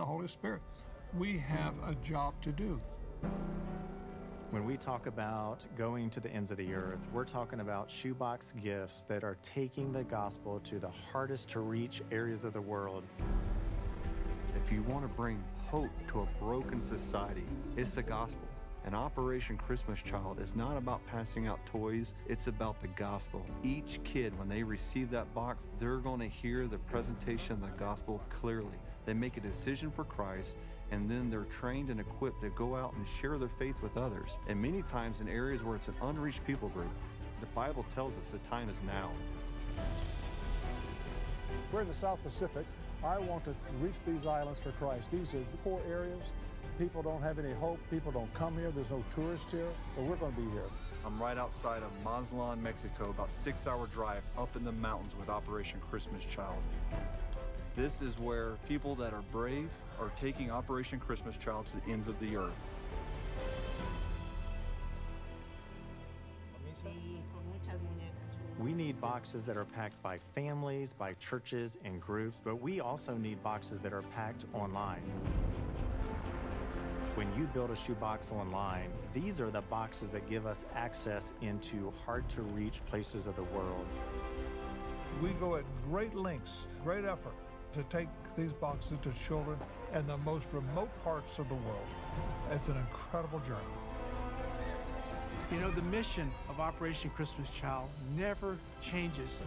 the Holy Spirit. We have a job to do. When we talk about going to the ends of the earth, we're talking about shoebox gifts that are taking the gospel to the hardest to reach areas of the world. If you want to bring hope to a broken society, it's the gospel. And Operation Christmas Child is not about passing out toys, it's about the gospel. Each kid, when they receive that box, they're going to hear the presentation of the gospel clearly. They make a decision for Christ, and then they're trained and equipped to go out and share their faith with others. And many times in areas where it's an unreached people group, the Bible tells us the time is now. We're in the South Pacific. I want to reach these islands for Christ. These are the poor areas. People don't have any hope. People don't come here. There's no tourists here, but we're going to be here. I'm right outside of Mazatlan, Mexico, about six hour drive up in the mountains with Operation Christmas Child. This is where people that are brave are taking Operation Christmas Child to the ends of the earth. We need boxes that are packed by families, by churches, and groups, but we also need boxes that are packed online. When you build a shoebox online, these are the boxes that give us access into hard to reach places of the world. We go at great lengths, great effort to take these boxes to children in the most remote parts of the world. It's an incredible journey. You know, the mission of Operation Christmas Child never changes.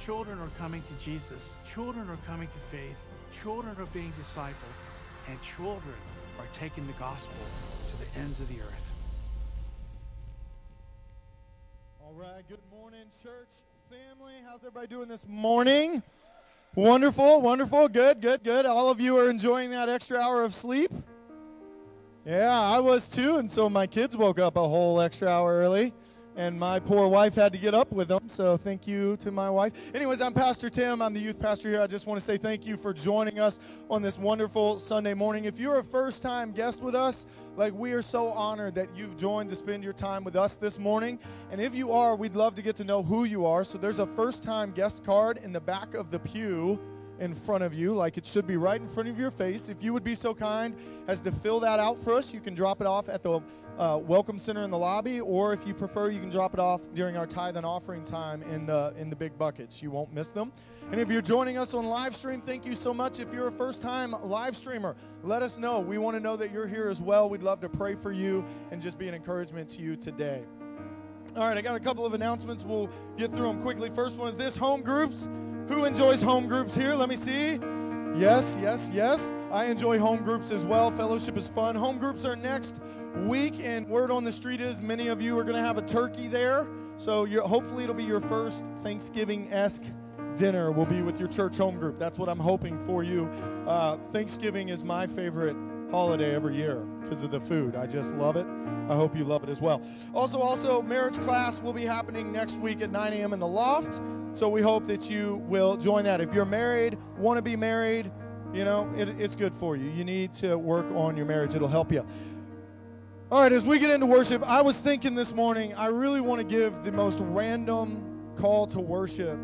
Children are coming to Jesus. Children are coming to faith. Children are being discipled. And children are taking the gospel to the ends of the earth. All right, good morning, church family. How's everybody doing this morning? Wonderful, wonderful, good, good, good. All of you are enjoying that extra hour of sleep? Yeah, I was too, and so my kids woke up a whole extra hour early, and my poor wife had to get up with them, so thank you to my wife. Anyways, I'm Pastor Tim. I'm the youth pastor here. I just want to say thank you for joining us on this wonderful Sunday morning. If you're a first time guest with us, like we are so honored that you've joined to spend your time with us this morning. And if you are, we'd love to get to know who you are. So there's a first time guest card in the back of the pew in front of you, like it should be right in front of your face. If you would be so kind as to fill that out for us, you can drop it off at the uh, Welcome Center in the lobby, or if you prefer, you can drop it off during our tithe and offering time in the in the big buckets. You won't miss them. And if you're joining us on live stream, thank you so much. If you're a first time live streamer, let us know. We want to know that you're here as well. We'd love to pray for you and just be an encouragement to you today. All right, I got a couple of announcements. We'll get through them quickly. First one is this home groups. Who enjoys home groups here? Let me see. Yes, yes, yes. I enjoy home groups as well. Fellowship is fun. Home groups are next week, and word on the street is many of you are going to have a turkey there. So hopefully it'll be your first Thanksgiving esque dinner. Will be with your church home group. That's what I'm hoping for you. Uh, Thanksgiving is my favorite holiday every year because of the food. I just love it. I hope you love it as well. Also, also marriage class will be happening next week at 9 a.m. in the loft. So we hope that you will join that. If you're married, want to be married, you know, it, it's good for you. You need to work on your marriage, it'll help you. All right, as we get into worship, I was thinking this morning, I really want to give the most random call to worship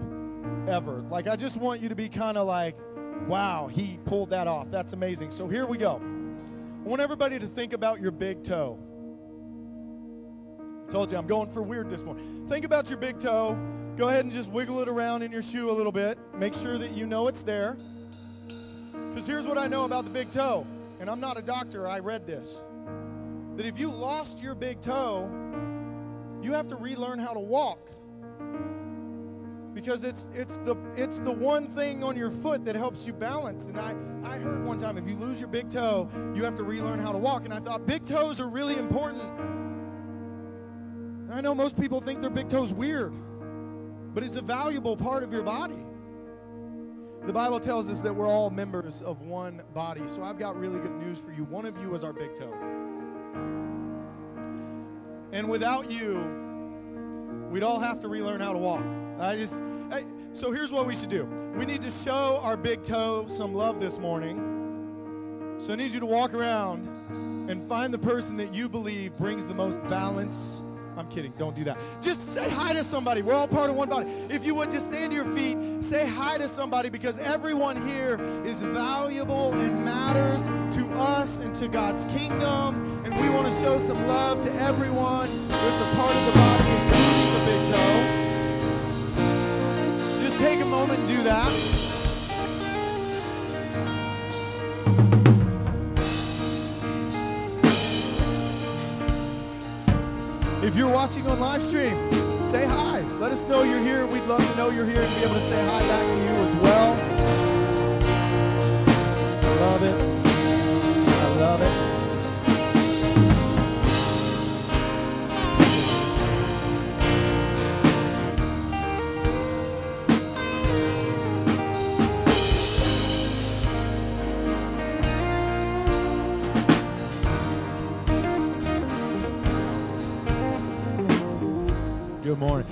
ever. Like, I just want you to be kind of like, wow, he pulled that off. That's amazing. So here we go. I want everybody to think about your big toe. Told you I'm going for weird this morning. Think about your big toe. Go ahead and just wiggle it around in your shoe a little bit. Make sure that you know it's there. Because here's what I know about the big toe, and I'm not a doctor, I read this. That if you lost your big toe, you have to relearn how to walk. Because it's it's the it's the one thing on your foot that helps you balance. And I, I heard one time if you lose your big toe, you have to relearn how to walk. And I thought big toes are really important. And I know most people think their big toes weird but it's a valuable part of your body. The Bible tells us that we're all members of one body. So I've got really good news for you. One of you is our big toe. And without you, we'd all have to relearn how to walk. I just I, so here's what we should do. We need to show our big toe some love this morning. So I need you to walk around and find the person that you believe brings the most balance I'm kidding. Don't do that. Just say hi to somebody. We're all part of one body. If you would just stand to your feet, say hi to somebody because everyone here is valuable and matters to us and to God's kingdom, and we want to show some love to everyone that's a part of the body, including the big toe. So just take a moment and do that. If you're watching on live stream, say hi. Let us know you're here. We'd love to know you're here and be able to say hi back to you as well. I love it. I love it. Morning.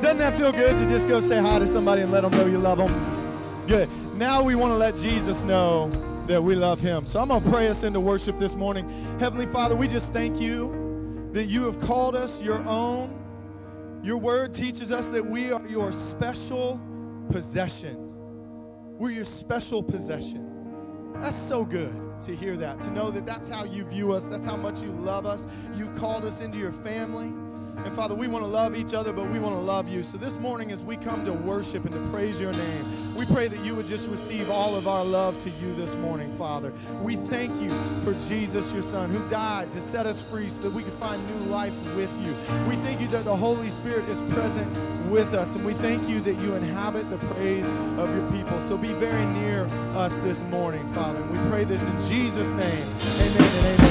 Doesn't that feel good to just go say hi to somebody and let them know you love them? Good. Now we want to let Jesus know that we love him. So I'm going to pray us into worship this morning. Heavenly Father, we just thank you that you have called us your own. Your word teaches us that we are your special possession. We're your special possession. That's so good to hear that, to know that that's how you view us, that's how much you love us. You've called us into your family. And Father, we want to love each other, but we want to love you. So this morning, as we come to worship and to praise your name, we pray that you would just receive all of our love to you this morning, Father. We thank you for Jesus, your Son, who died to set us free so that we could find new life with you. We thank you that the Holy Spirit is present with us, and we thank you that you inhabit the praise of your people. So be very near us this morning, Father. We pray this in Jesus' name. Amen and amen.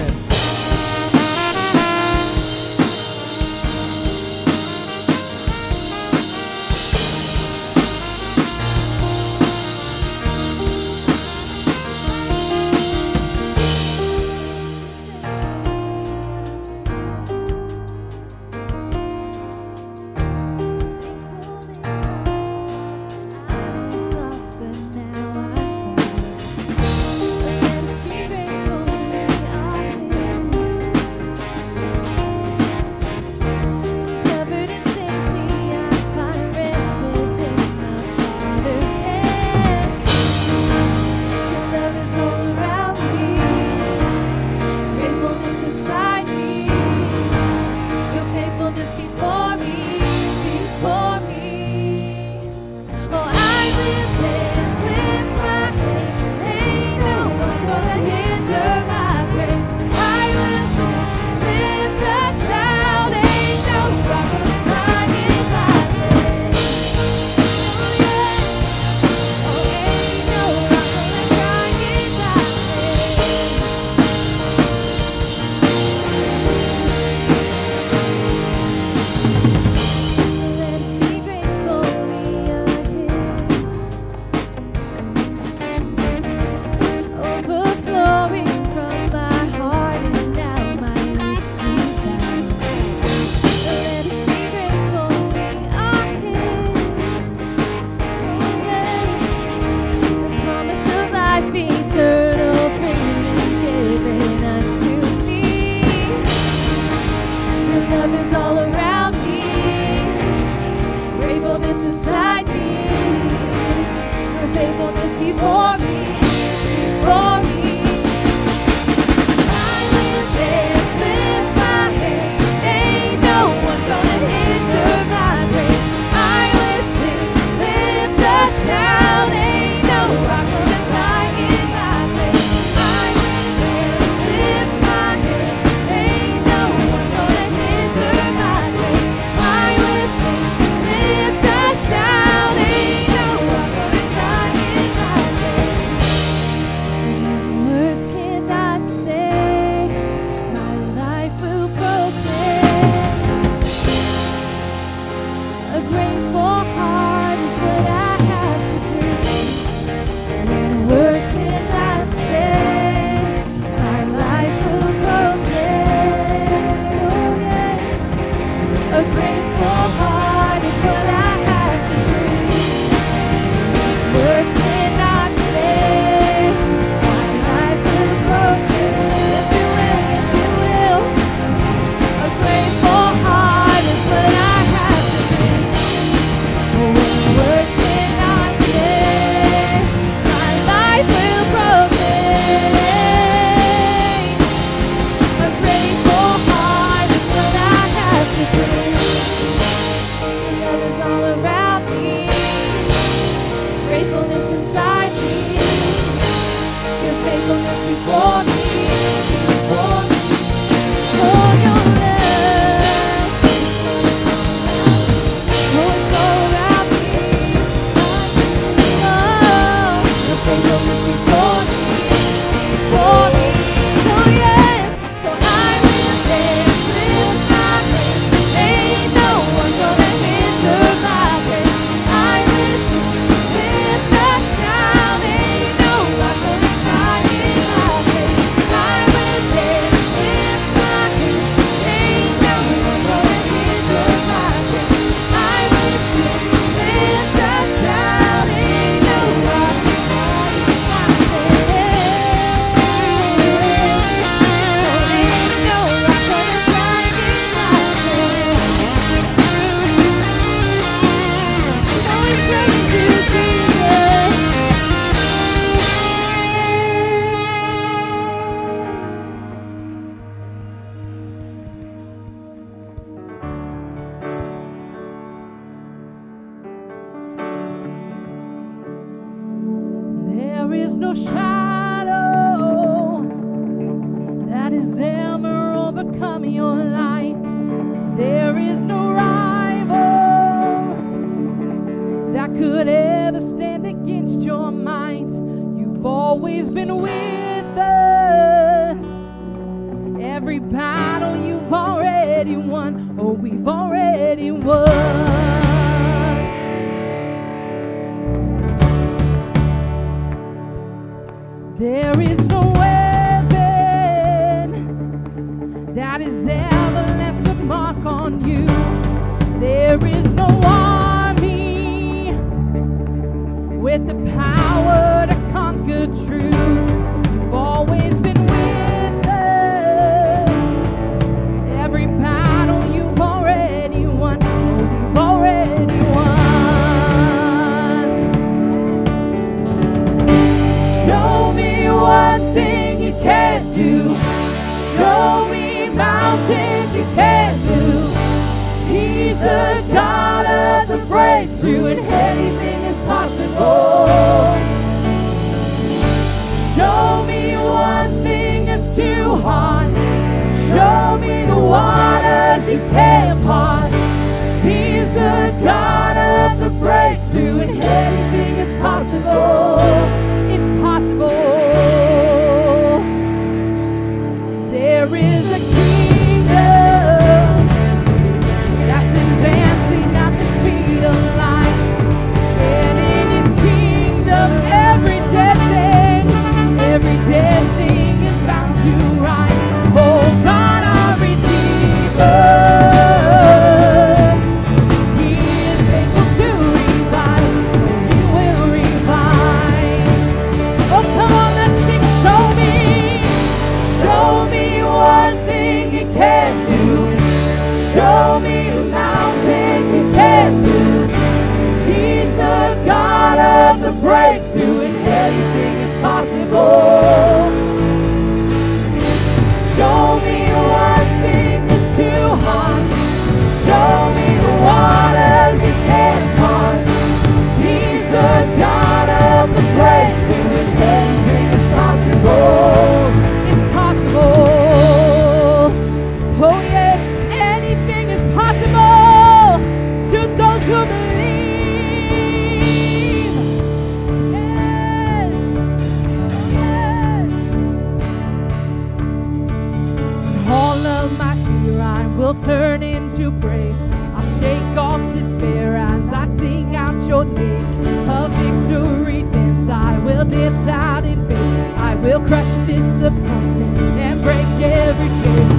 will turn into praise. I'll shake off despair as I sing out your name. A victory dance I will dance out in faith. I will crush disappointment and break every chain.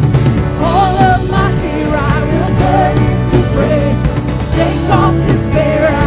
All of my fear I will turn into praise. Shake off despair.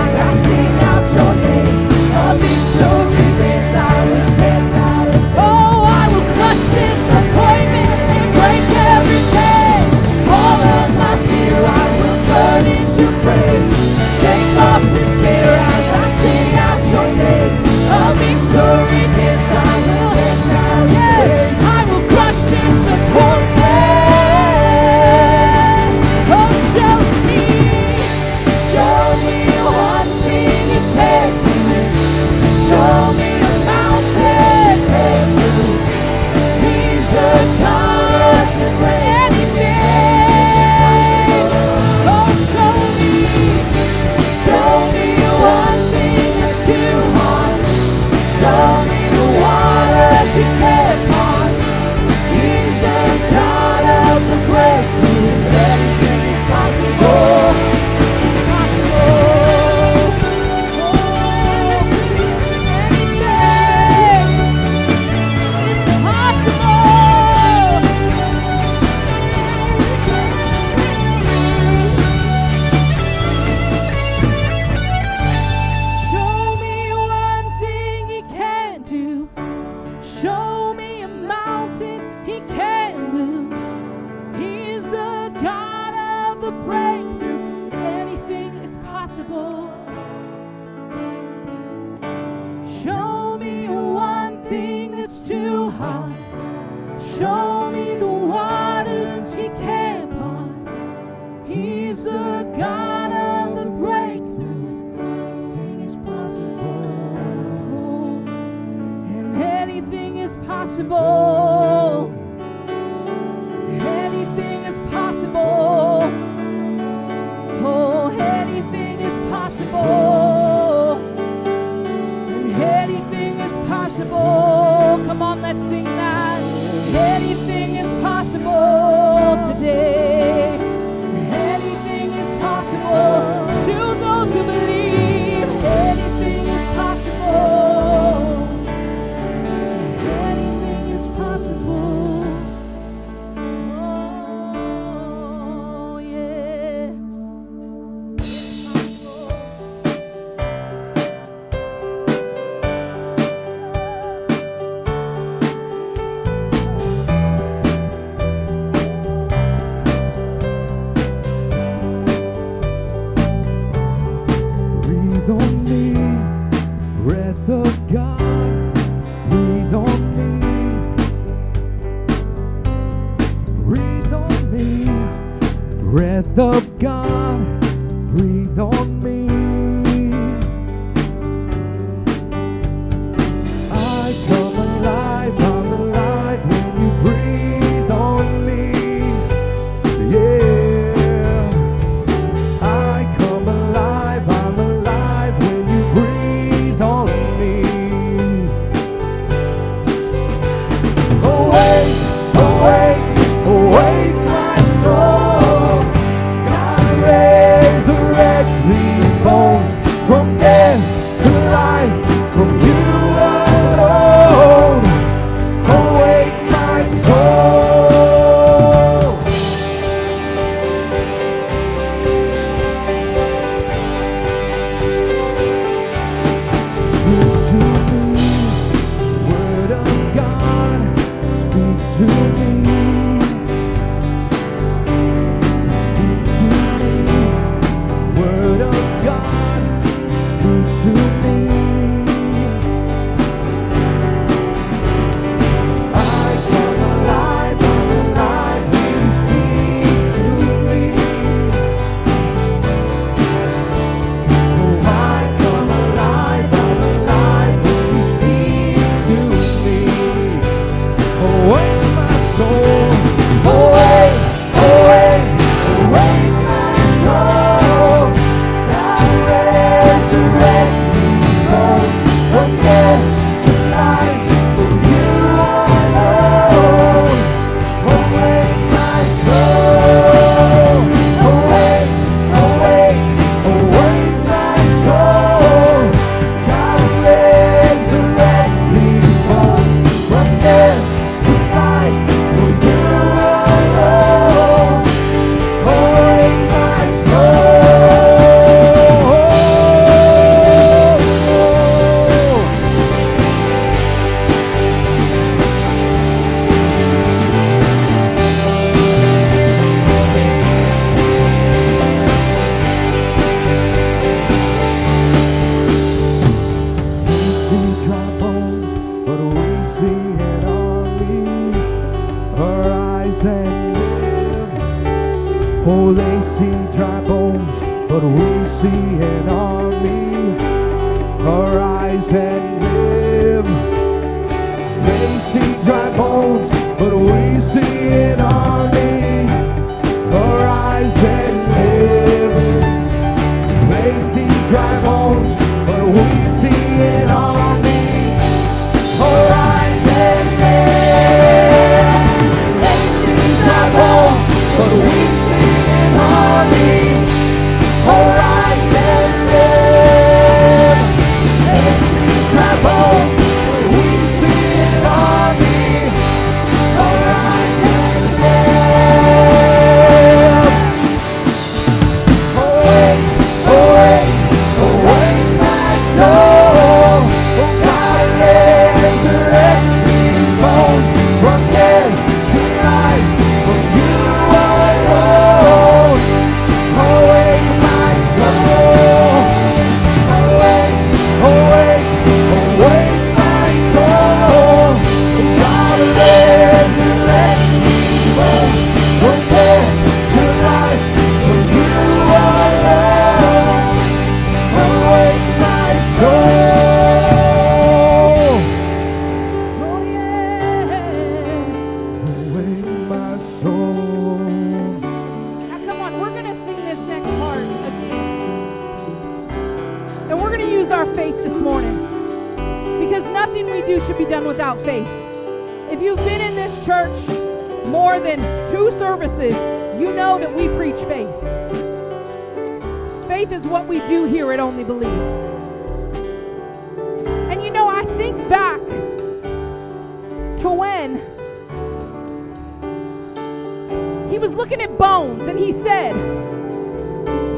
Bones and he said,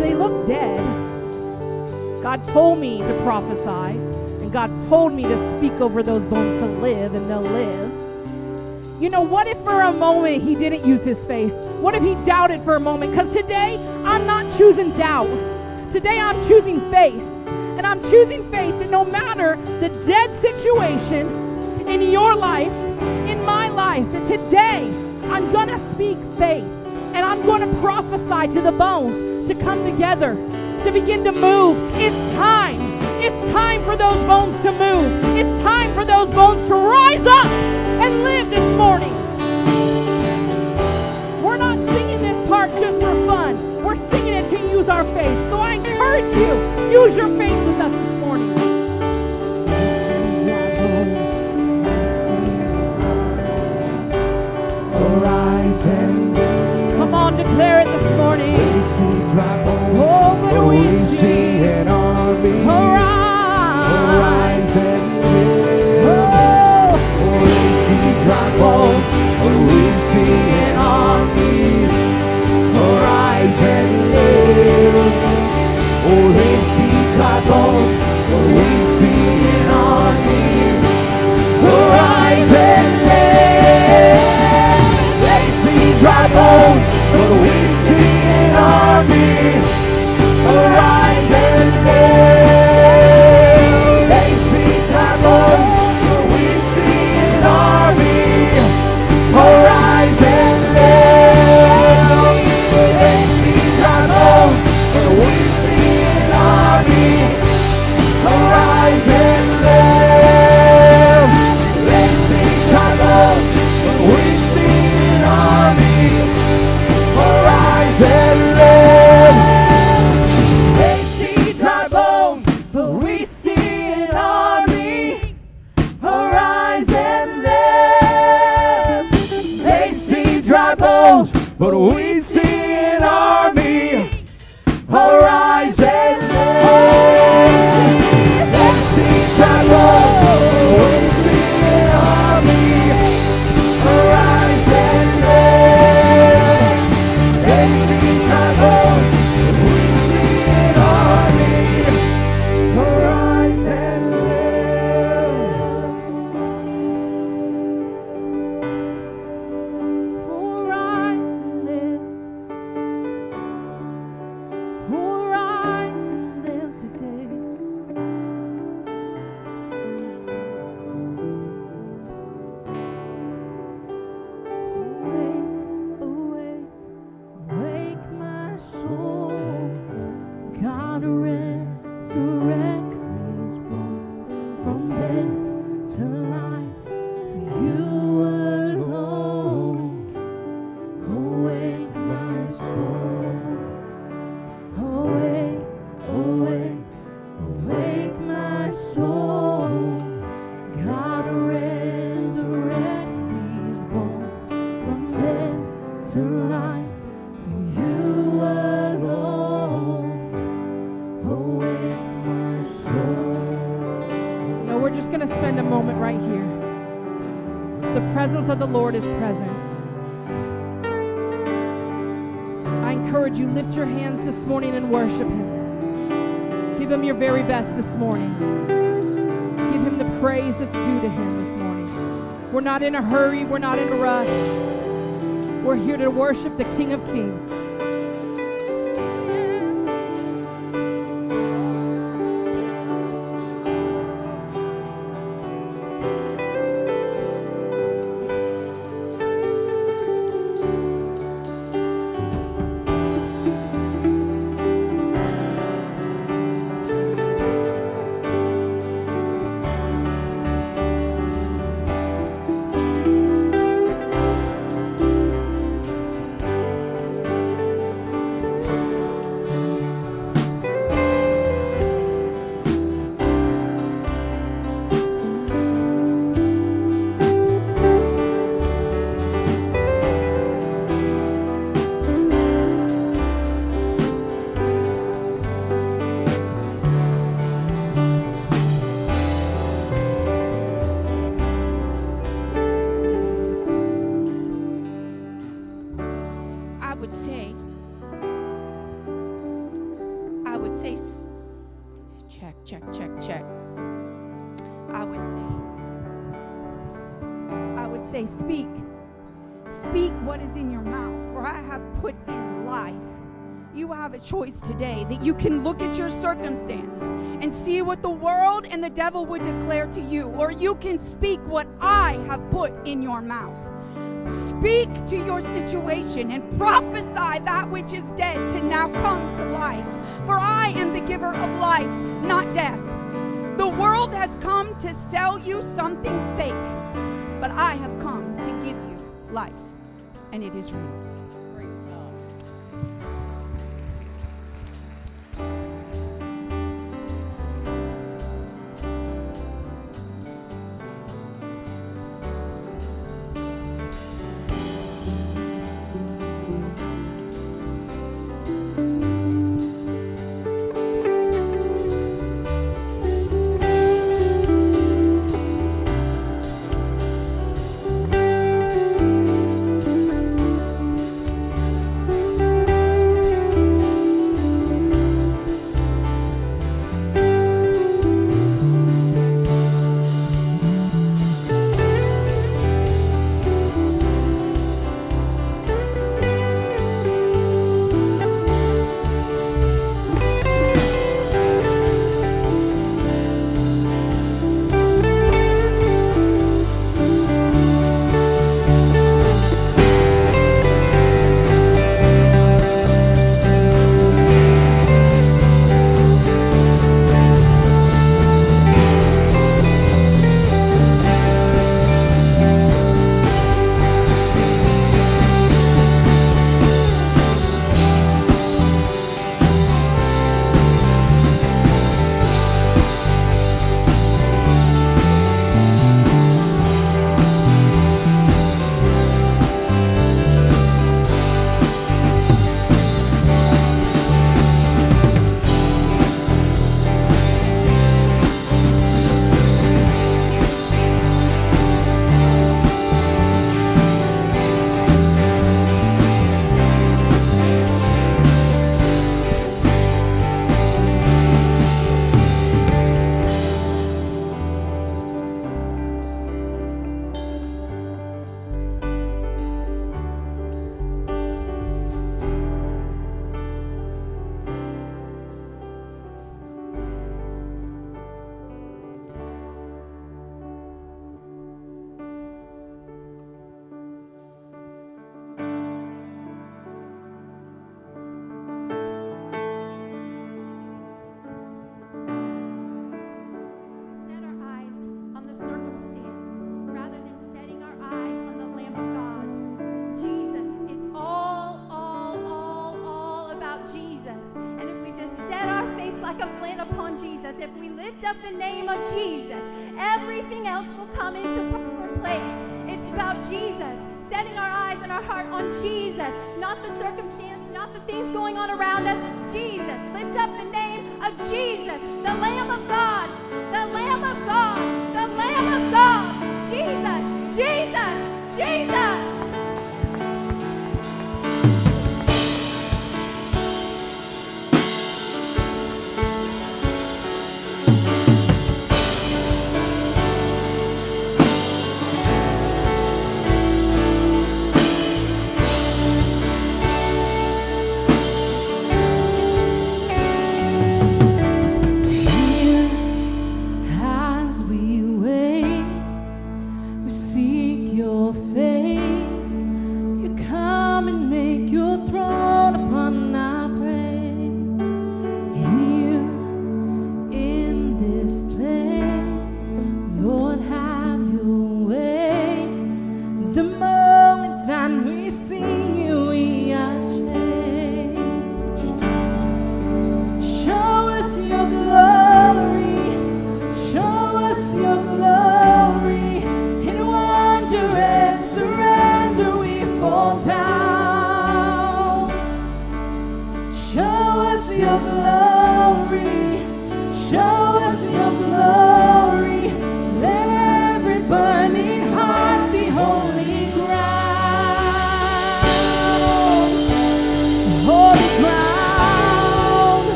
They look dead. God told me to prophesy, and God told me to speak over those bones to live, and they'll live. You know, what if for a moment he didn't use his faith? What if he doubted for a moment? Because today I'm not choosing doubt. Today I'm choosing faith. And I'm choosing faith that no matter the dead situation in your life, in my life, that today I'm to speak faith and I'm going to prophesy to the bones to come together, to begin to move. It's time. It's time for those bones to move. It's time for those bones to rise up and live this morning. We're not singing this part just for fun. We're singing it to use our faith. So I encourage you, use your faith with us this morning. Arise and on, declare it this morning. Oh, oh, we see dry bones, Oh, but we see an army. Arise. Arise and live. Oh, Oh, we see dry bones, oh, we see bones, but we Lord is present. I encourage you, lift your hands this morning and worship Him. Give Him your very best this morning. Give Him the praise that's due to Him this morning. We're not in a hurry, we're not in a rush. We're here to worship the King of Kings. you can look at your circumstance and see what the world and the devil would declare to you, or you can speak what I have put in your mouth. Speak to your situation and prophesy that which is dead to now come to life. For I am the giver of life, not death. The world has come to sell you something fake, but I have come to give you life, and it is real.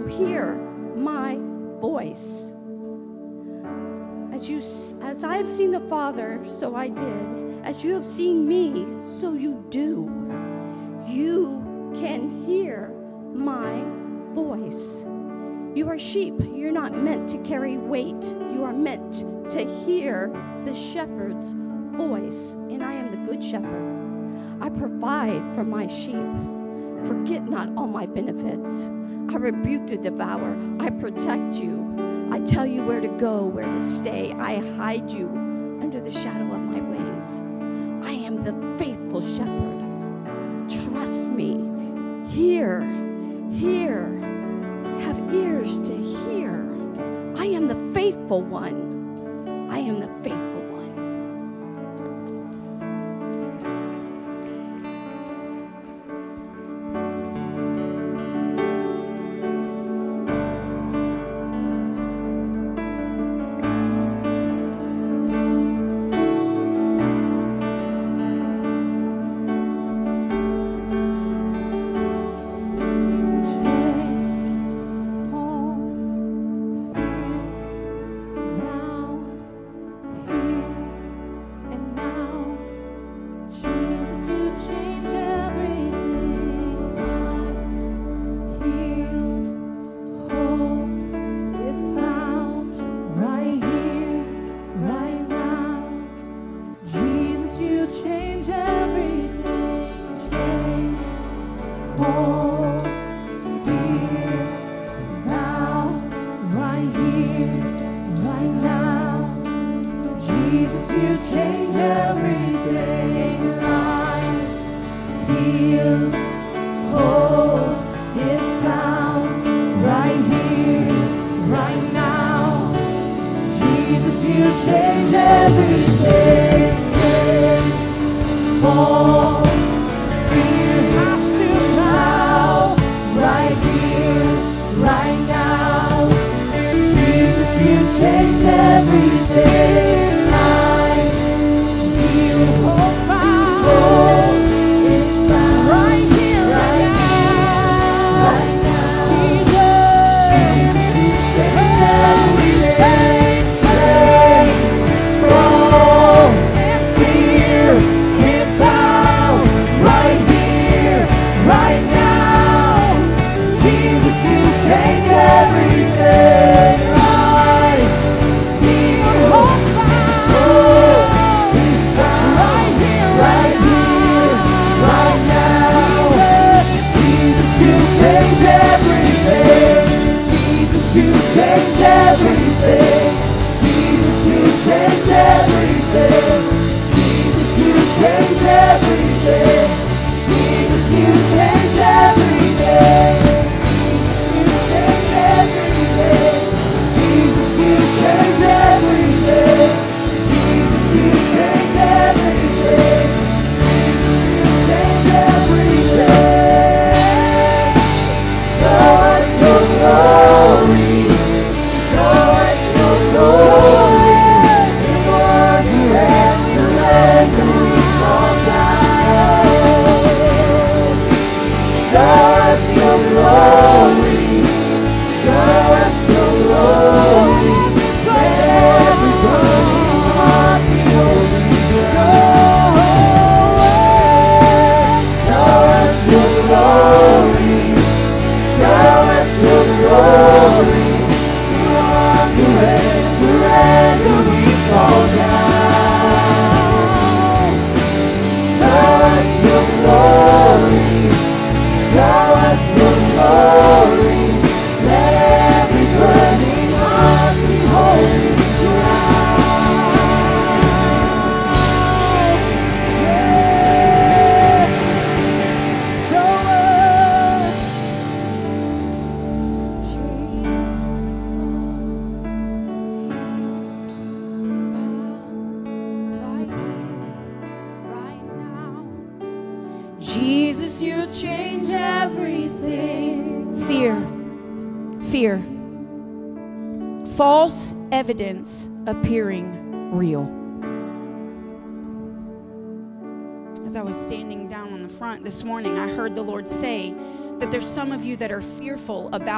Hear my voice. As you as I have seen the Father, so I did. As you have seen me, so you do. You can hear my voice. You are sheep. You're not meant to carry weight. You are meant to hear the shepherd's voice. And I am the good shepherd. I provide for my sheep. Forget not all my benefits. I rebuke the devourer. I protect you. I tell you where to go, where to stay. I hide you under the shadow of my wings. I am the faithful shepherd. Trust me. Hear, hear have ears to hear. I am the faithful one. I am the faithful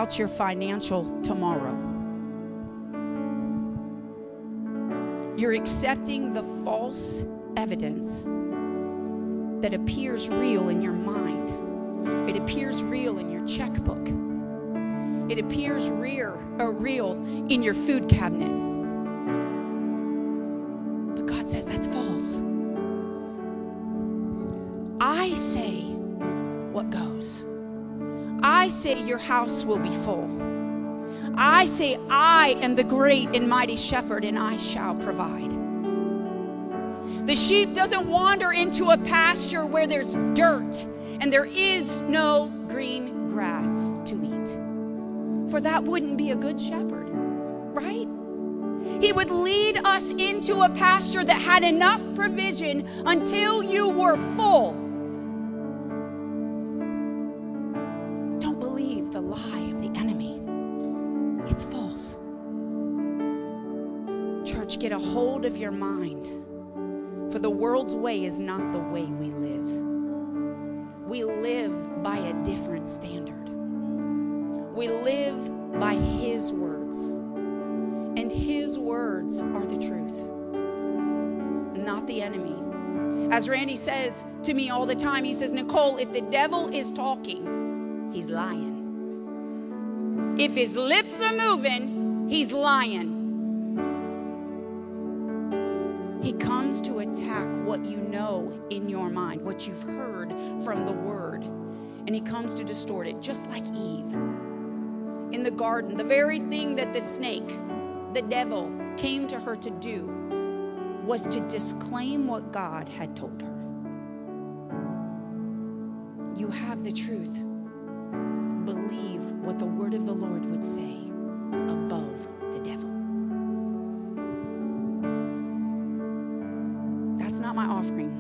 about your financial tomorrow. You're accepting the false evidence that appears real in your mind. It appears real in your checkbook. It appears real, or uh, real in your food cabinet. I say your house will be full. I say, I am the great and mighty shepherd, and I shall provide. The sheep doesn't wander into a pasture where there's dirt and there is no green grass to eat. For that wouldn't be a good shepherd, right? He would lead us into a pasture that had enough provision until you were full. Get a hold of your mind. For the world's way is not the way we live. We live by a different standard. We live by His words. And His words are the truth, not the enemy. As Randy says to me all the time, he says, Nicole, if the devil is talking, he's lying. If his lips are moving, he's lying. He comes to attack what you know in your mind, what you've heard from the word. And he comes to distort it, just like Eve in the garden. The very thing that the snake, the devil, came to her to do was to disclaim what God had told her. You have the truth. Believe what the word of the Lord would say above My offering.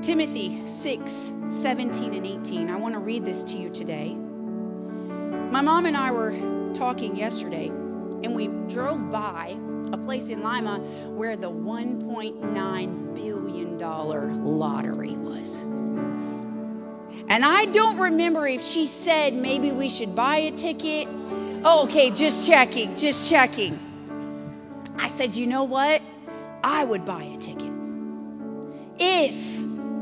Timothy 6, 17 and 18. I want to read this to you today. My mom and I were talking yesterday, and we drove by a place in Lima where the $1.9 billion lottery was. And I don't remember if she said maybe we should buy a ticket. Oh, okay, just checking, just checking. I said, you know what? I would buy a ticket. If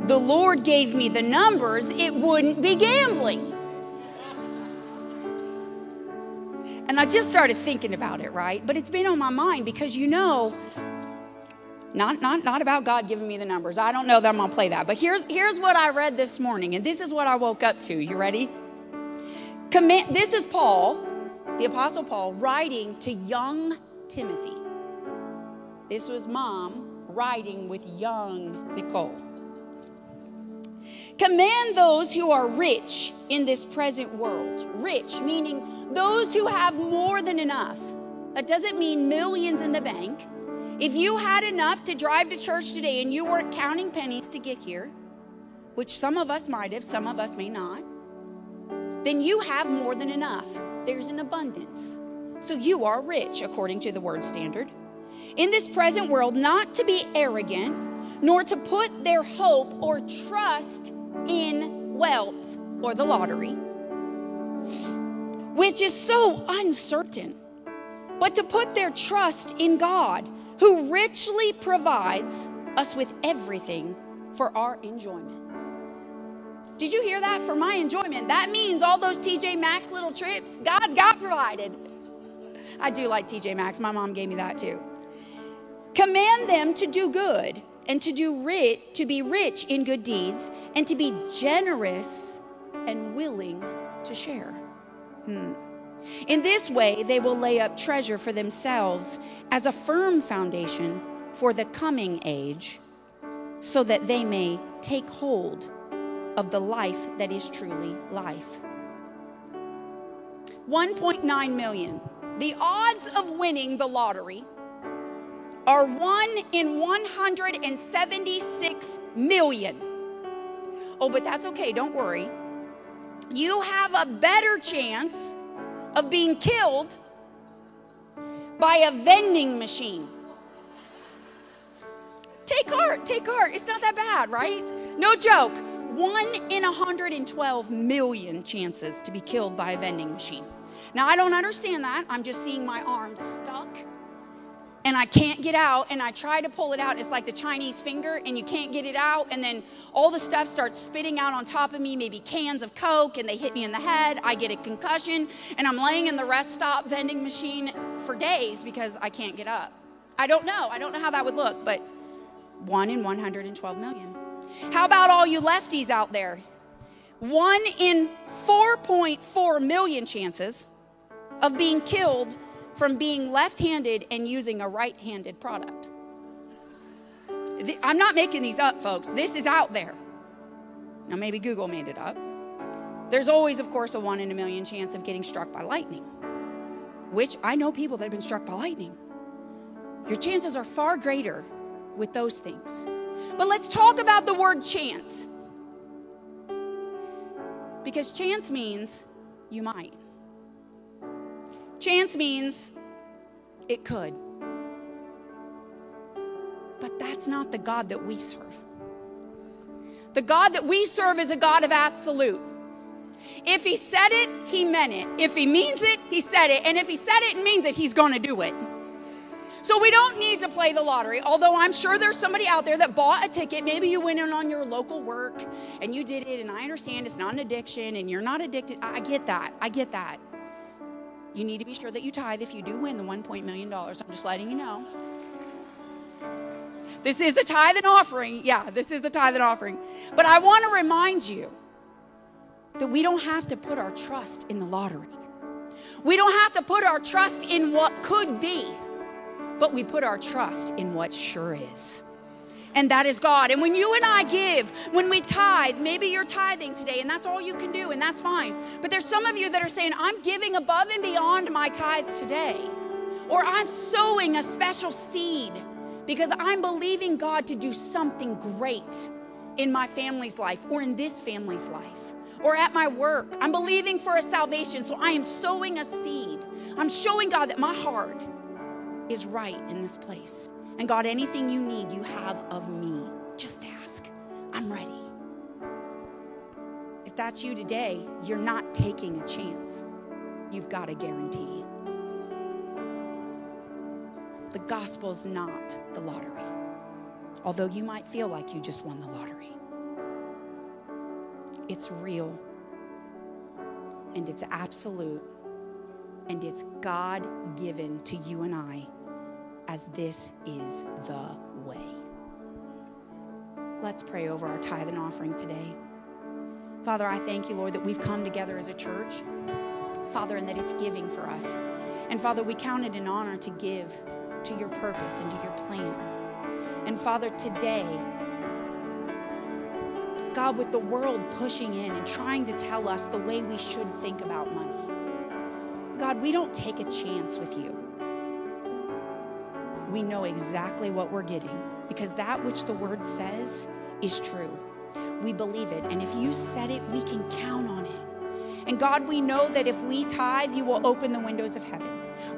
the Lord gave me the numbers, it wouldn't be gambling. And I just started thinking about it, right? But it's been on my mind because you know, not, not, not about God giving me the numbers. I don't know that I'm gonna play that. But here's, here's what I read this morning, and this is what I woke up to. You ready? Command, this is Paul, the Apostle Paul, writing to young Timothy. This was mom riding with young Nicole. Command those who are rich in this present world. Rich, meaning those who have more than enough. That doesn't mean millions in the bank. If you had enough to drive to church today and you weren't counting pennies to get here, which some of us might have, some of us may not, then you have more than enough. There's an abundance. So you are rich according to the word standard. In this present world, not to be arrogant, nor to put their hope or trust in wealth or the lottery, which is so uncertain, but to put their trust in God, who richly provides us with everything for our enjoyment. Did you hear that? For my enjoyment. That means all those TJ Maxx little trips, God's got provided. I do like TJ Maxx. My mom gave me that too. Command them to do good and to do rich, to be rich in good deeds, and to be generous and willing to share. Hmm. In this way, they will lay up treasure for themselves as a firm foundation for the coming age, so that they may take hold of the life that is truly life. 1.9 million. The odds of winning the lottery are 1 in 176 million. Oh, but that's okay, don't worry. You have a better chance of being killed by a vending machine. Take heart, take heart. It's not that bad, right? No joke. One in 112 million chances to be killed by a vending machine. Now, I don't understand that. I'm just seeing my arm stuck and I can't get out, and I try to pull it out. It's like the Chinese finger, and you can't get it out, and then all the stuff starts spitting out on top of me, maybe cans of Coke, and they hit me in the head. I get a concussion, and I'm laying in the rest stop vending machine for days because I can't get up. I don't know. I don't know how that would look, but one in 112 million. How about all you lefties out there? One in 4.4 million chances of being killed from being left handed and using a right handed product. I'm not making these up, folks. This is out there. Now, maybe Google made it up. There's always, of course, a one in a million chance of getting struck by lightning, which I know people that have been struck by lightning. Your chances are far greater with those things. But let's talk about the word chance. Because chance means you might. Chance means it could. But that's not the God that we serve. The God that we serve is a God of absolute. If he said it, he meant it. If he means it, he said it. And if he said it and means it, he's going to do it. So we don't need to play the lottery, although I'm sure there's somebody out there that bought a ticket. Maybe you went in on your local work and you did it, and I understand it's not an addiction and you're not addicted. I get that. I get that. You need to be sure that you tithe if you do win the $1 million. I'm just letting you know. This is the tithe and offering. Yeah, this is the tithe and offering. But I want to remind you that we don't have to put our trust in the lottery. We don't have to put our trust in what could be, but we put our trust in what sure is and that is God. And when you and I give, when we tithe, maybe you're tithing today and that's all you can do, and that's fine. But there's some of you that are saying, I'm giving above and beyond my tithe today, or I'm sowing a special seed because I'm believing God to do something great in my family's life or in this family's life or at my work. I'm believing for a salvation, so I am sowing a seed. I'm showing God that my heart is right in this place. And God, anything you need, you have of me. Just ask. I'm ready. If that's you today, you're not taking a chance. You've got a guarantee. The gospel's not the lottery, although you might feel like you just won the lottery. It's real, and it's absolute, and it's God given to you and I as this is the way. Let's pray over our tithe and offering today. Father, I thank you, Lord, that we've come together as a church, Father, and that it's giving for us. And Father, we count it an honor to give to your purpose and to your plan. And Father, today, God, with the world pushing in and trying to tell us the way we should think about money, God, we don't take a chance with you we know exactly what we're getting because that which the word says is true. We believe it. And if you said it, we can count on it. And God, we know that if we tithe, you will open the windows of heaven.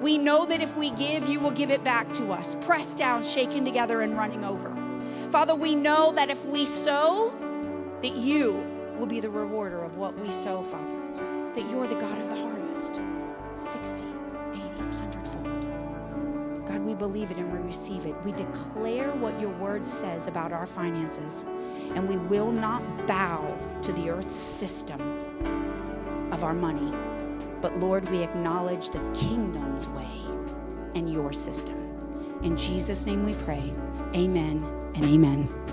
We know that if we give, you will give it back to us, pressed down, shaken together, and running over. Father, we know that if we sow, that you will be the rewarder of what we sow, Father. That you're the God of the harvest. 60, we believe it and we receive it. We declare what your word says about our finances, and we will not bow to the earth system of our money. But Lord, we acknowledge the kingdom's way and your system. In Jesus' name we pray. Amen and amen.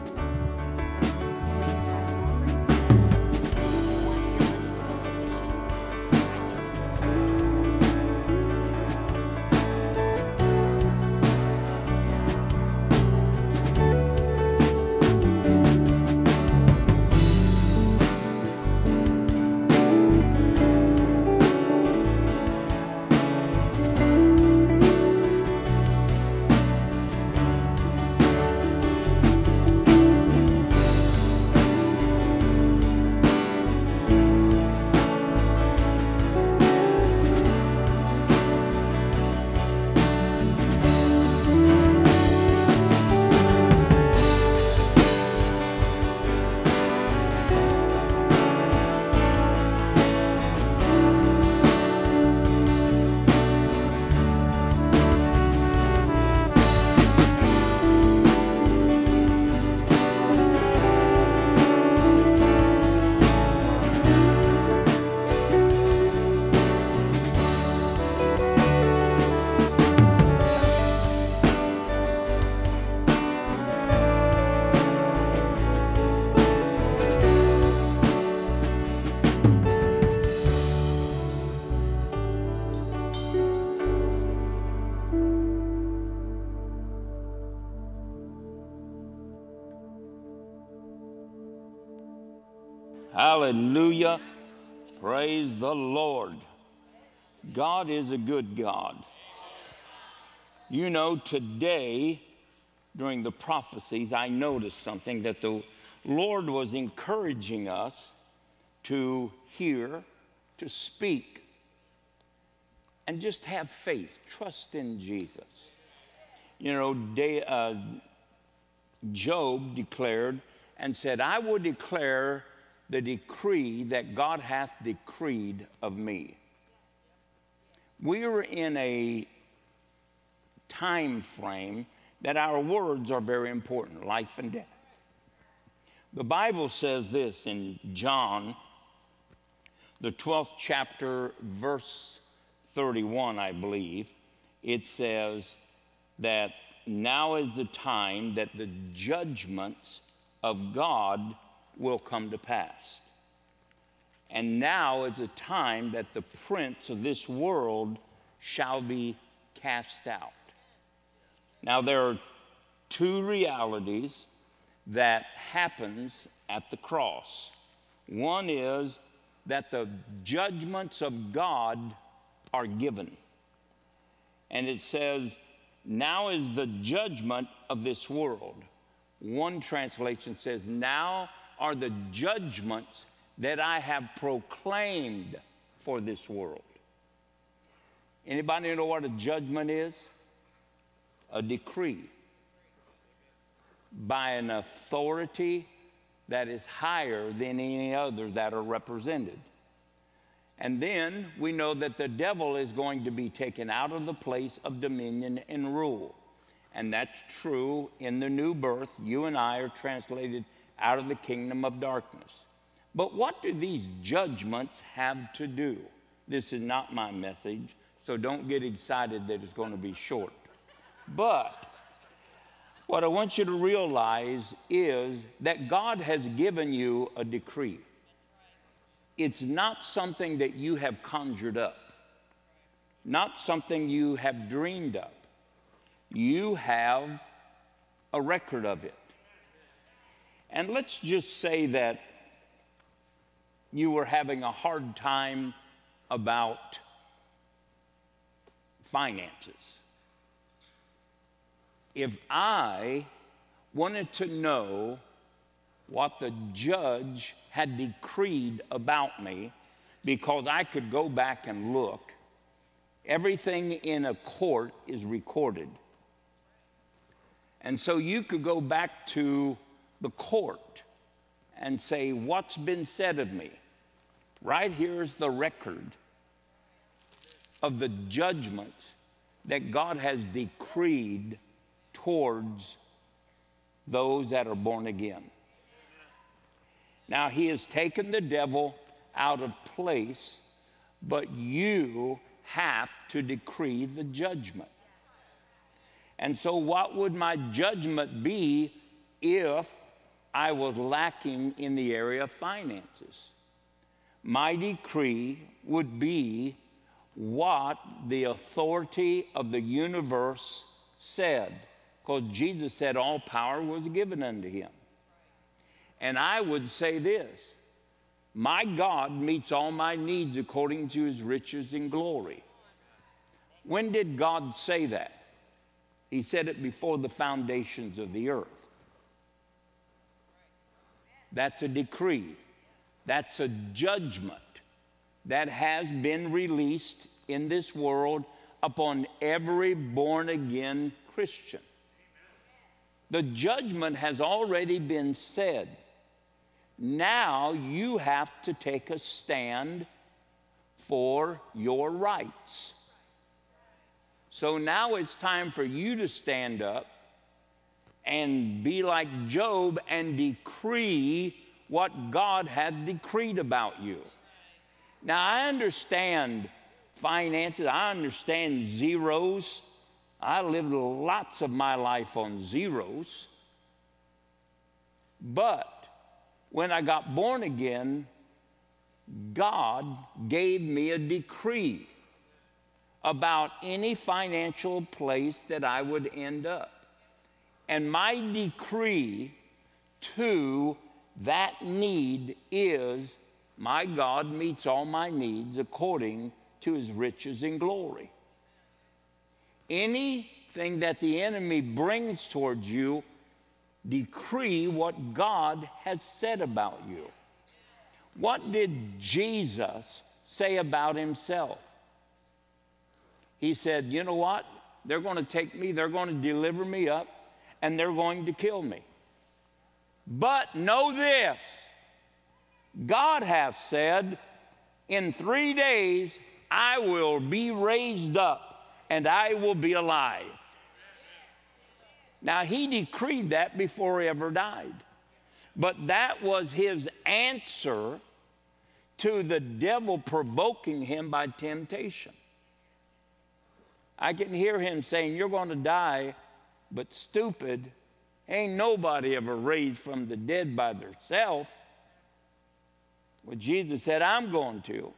Hallelujah. Praise the Lord. God is a good God. You know, today, during the prophecies, I noticed something that the Lord was encouraging us to hear, to speak, and just have faith, trust in Jesus. You know, day, uh, Job declared and said, I will declare the decree that God hath decreed of me. We are in a time frame that our words are very important life and death. The Bible says this in John, the 12th chapter, verse 31, I believe. It says that now is the time that the judgments of God will come to pass. And now is the time that the prince of this world shall be cast out. Now there are two realities that happens at the cross. One is that the judgments of God are given. And it says, now is the judgment of this world. One translation says, now are the judgments that I have proclaimed for this world. Anybody know what a judgment is? A decree by an authority that is higher than any other that are represented. And then we know that the devil is going to be taken out of the place of dominion and rule. And that's true in the new birth. You and I are translated out of the kingdom of darkness. But what do these judgments have to do? This is not my message, so don't get excited that it's going to be short. But what I want you to realize is that God has given you a decree. It's not something that you have conjured up, not something you have dreamed up. You have a record of it. And let's just say that you were having a hard time about finances. If I wanted to know what the judge had decreed about me, because I could go back and look, everything in a court is recorded. And so you could go back to the court and say, What's been said of me? Right here is the record of the judgments that God has decreed towards those that are born again. Now, He has taken the devil out of place, but you have to decree the judgment. And so, what would my judgment be if I was lacking in the area of finances. My decree would be what the authority of the universe said, because Jesus said all power was given unto him. And I would say this My God meets all my needs according to his riches and glory. When did God say that? He said it before the foundations of the earth. That's a decree. That's a judgment that has been released in this world upon every born again Christian. The judgment has already been said. Now you have to take a stand for your rights. So now it's time for you to stand up and be like Job and decree what God had decreed about you. Now, I understand finances, I understand zeros. I lived lots of my life on zeros. But when I got born again, God gave me a decree about any financial place that I would end up. And my decree to that need is my God meets all my needs according to his riches and glory. Anything that the enemy brings towards you, decree what God has said about you. What did Jesus say about himself? He said, You know what? They're going to take me, they're going to deliver me up, and they're going to kill me. But know this God hath said, In three days I will be raised up, and I will be alive. Now, he decreed that before he ever died. But that was his answer to the devil provoking him by temptation. I can hear him saying, You're going to die, but stupid. Ain't nobody ever raised from the dead by themselves. Well, Jesus said, I'm going to.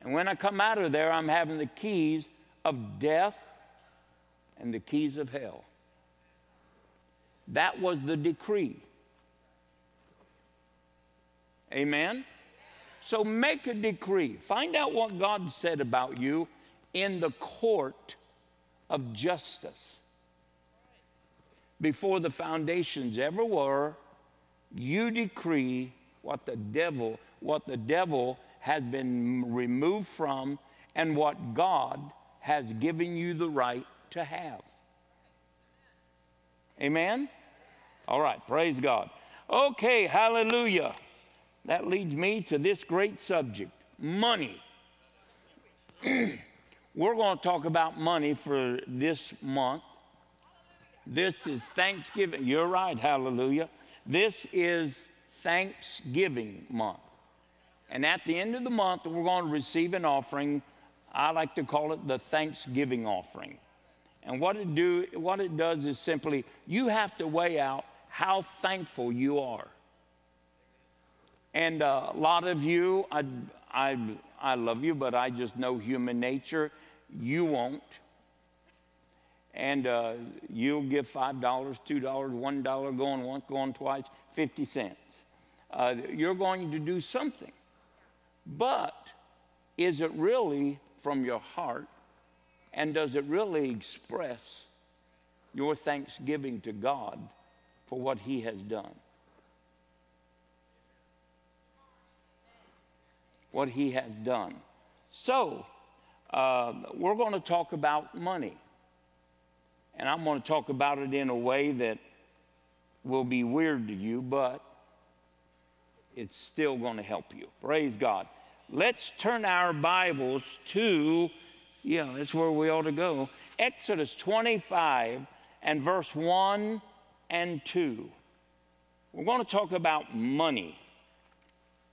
And when I come out of there, I'm having the keys of death and the keys of hell. That was the decree. Amen? So make a decree. Find out what God said about you in the court of justice. Before the foundations ever were, you decree what the devil, what the devil has been removed from and what God has given you the right to have. Amen? All right, praise God. Okay, hallelujah. That leads me to this great subject money. We're going to talk about money for this month. This is Thanksgiving. You're right, hallelujah. This is Thanksgiving month. And at the end of the month, we're going to receive an offering. I like to call it the Thanksgiving offering. And what it, do, what it does is simply you have to weigh out how thankful you are. And uh, a lot of you, I, I, I love you, but I just know human nature you won't. And uh, you'll give $5, $2, $1, going once, going twice, 50 cents. Uh, you're going to do something. But is it really from your heart? And does it really express your thanksgiving to God for what He has done? What He has done. So, uh, we're going to talk about money. And I'm going to talk about it in a way that will be weird to you, but it's still going to help you. Praise God. Let's turn our Bibles to, yeah, that's where we ought to go. Exodus 25 and verse 1 and 2. We're going to talk about money.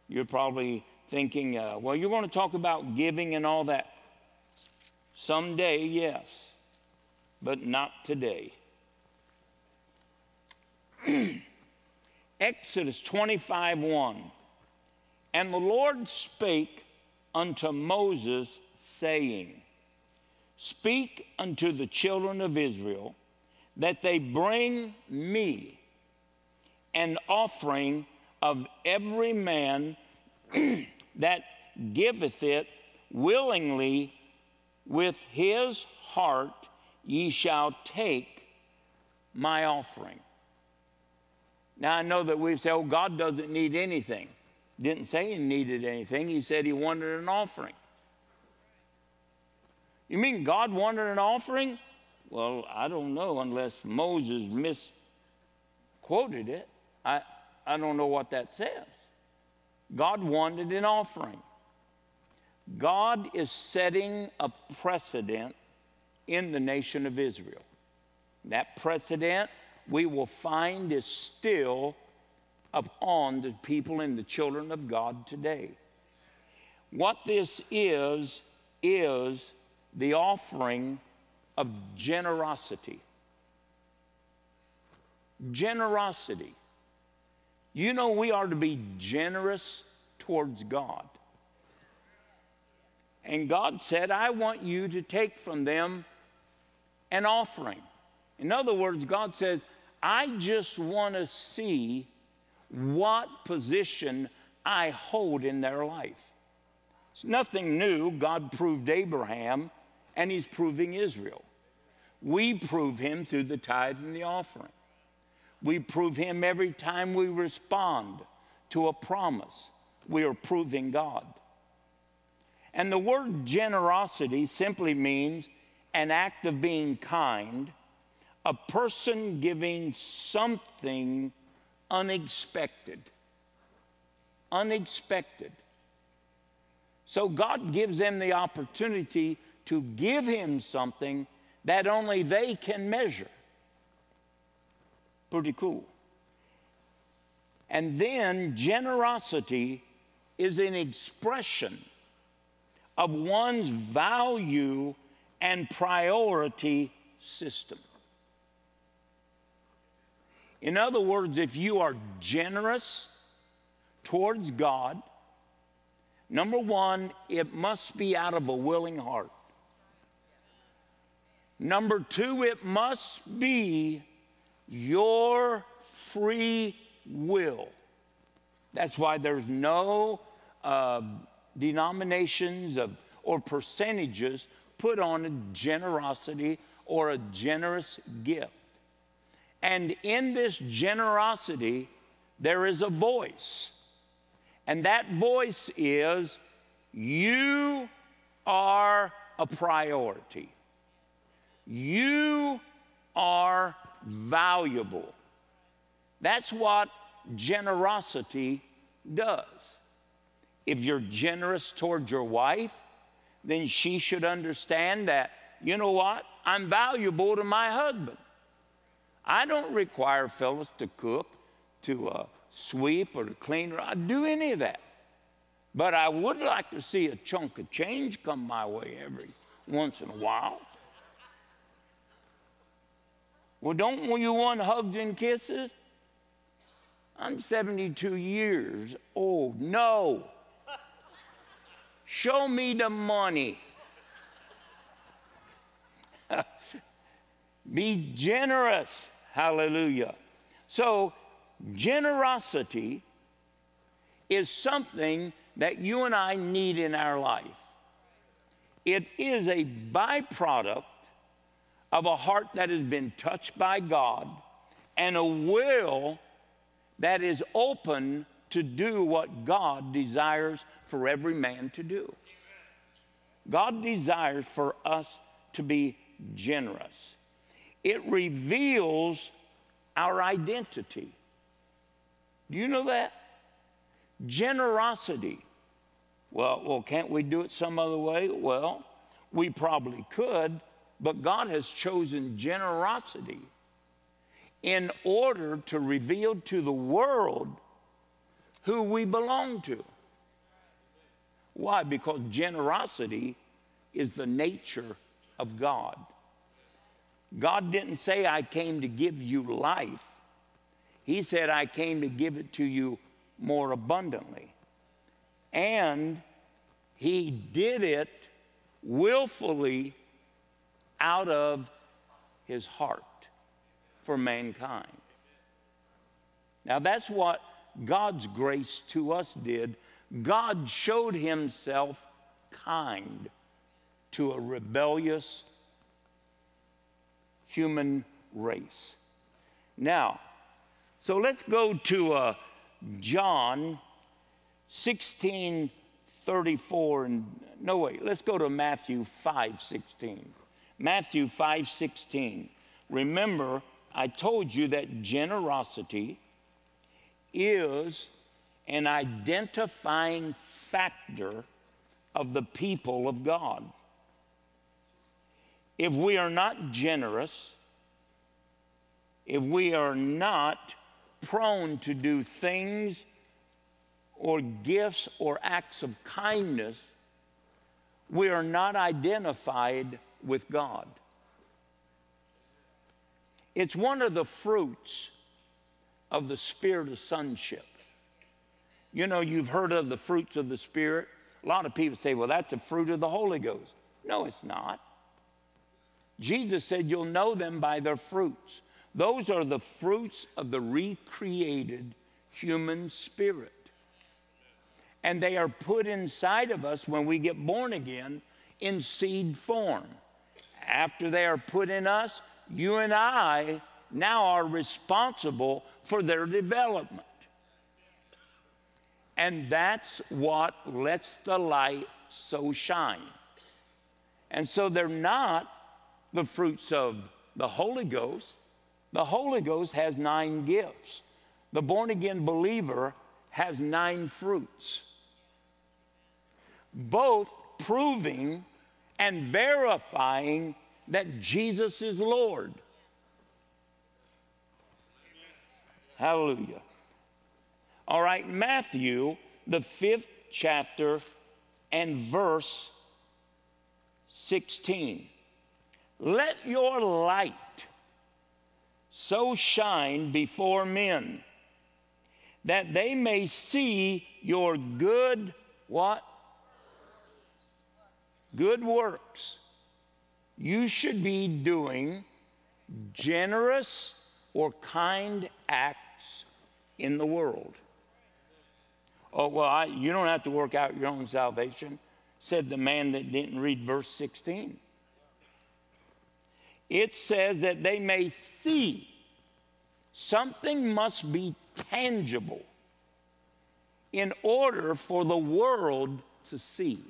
You're probably thinking, uh, well, you're going to talk about giving and all that. Someday, yes, but not today. Exodus 25 1. And the Lord spake unto Moses, saying, Speak unto the children of Israel that they bring me an offering of every man that giveth it willingly with his heart ye shall take my offering. Now I know that we say, oh, God doesn't need anything. Didn't say he needed anything. He said he wanted an offering. You mean God wanted an offering? Well, I don't know unless Moses misquoted it. I, I don't know what that says. God wanted an offering. God is setting a precedent in the nation of Israel. That precedent we will find is still upon the people and the children of God today. What this is, is the offering of generosity. Generosity. You know, we are to be generous towards God. And God said, I want you to take from them an offering. In other words, God says, I just want to see what position I hold in their life. It's nothing new. God proved Abraham, and he's proving Israel. We prove him through the tithe and the offering. We prove him every time we respond to a promise. We are proving God. And the word generosity simply means an act of being kind, a person giving something unexpected. Unexpected. So God gives them the opportunity to give him something that only they can measure. Pretty cool. And then generosity is an expression of one's value and priority system. In other words, if you are generous towards God, number one, it must be out of a willing heart. Number two, it must be your free will. That's why there's no uh, denominations of, or percentages put on a generosity or a generous gift. And in this generosity, there is a voice. And that voice is you are a priority. You are valuable. That's what generosity does. If you're generous towards your wife, then she should understand that, you know what? I'm valuable to my husband. I don't require Phyllis to cook, to uh, sweep, or to clean, or I do any of that. But I would like to see a chunk of change come my way every once in a while. Well, don't you want hugs and kisses? I'm 72 years old. No. Show me the money. Be generous. Hallelujah. So, generosity is something that you and I need in our life. It is a byproduct of a heart that has been touched by God and a will that is open to do what God desires for every man to do. God desires for us to be generous. It reveals our identity. Do you know that? Generosity. Well, well, can't we do it some other way? Well, we probably could, but God has chosen generosity in order to reveal to the world who we belong to. Why? Because generosity is the nature of God. God didn't say, I came to give you life. He said, I came to give it to you more abundantly. And He did it willfully out of His heart for mankind. Now, that's what God's grace to us did. God showed Himself kind to a rebellious human race. Now, so let's go to uh, John 16 34 and no wait let's go to matthew 5 16 matthew 5 16 remember i told you that generosity is an identifying factor of the people of god if we are not generous, if we are not prone to do things or gifts or acts of kindness, we are not identified with God. It's one of the fruits of the spirit of sonship. You know, you've heard of the fruits of the Spirit. A lot of people say, well, that's a fruit of the Holy Ghost. No, it's not. Jesus said, You'll know them by their fruits. Those are the fruits of the recreated human spirit. And they are put inside of us when we get born again in seed form. After they are put in us, you and I now are responsible for their development. And that's what lets the light so shine. And so they're not the fruits of the Holy Ghost. The Holy Ghost has nine gifts. The born again believer has nine fruits, both proving and verifying that Jesus is Lord. Hallelujah. All right, Matthew, the fifth chapter and verse 16. Let your light so shine before men that they may see your good what? Good works. You should be doing generous or kind acts in the world. Oh, well, I, you don't have to work out your own salvation, said the man that didn't read verse 16. It says that they may see. Something must be tangible in order for the world to see.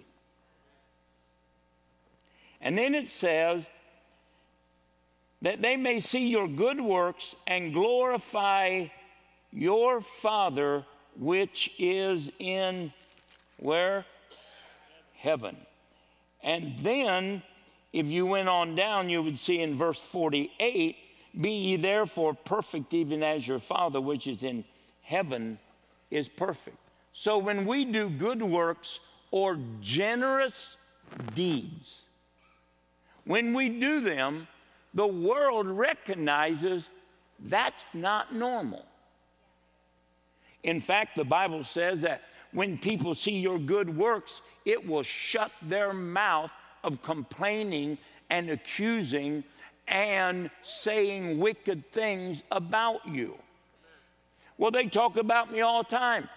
And then it says that they may see your good works and glorify your Father which is in where? Heaven. And then, if you went on down, you would see in verse 48 Be ye therefore perfect, even as your Father which is in heaven is perfect. So when we do good works or generous deeds, when we do them, the world recognizes that's not normal. In fact, the Bible says that when people see your good works, it will shut their mouth of complaining and accusing and saying wicked things about you. Well, they talk about me all the time.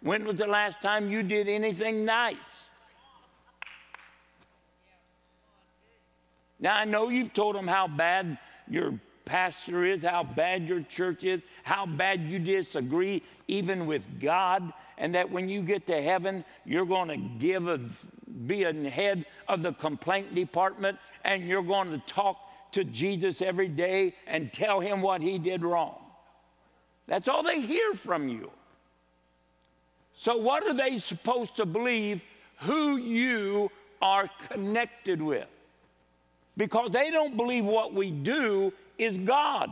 When was the last time you did anything nice? Now, I know you've told them how bad your pastor is, how bad your church is, how bad you disagree even with God, and that when you get to heaven, you're going to give a, be a head of the complaint department and you're going to talk to Jesus every day and tell him what he did wrong. That's all they hear from you. So, what are they supposed to believe who you are connected with? Because they don't believe what we do is God.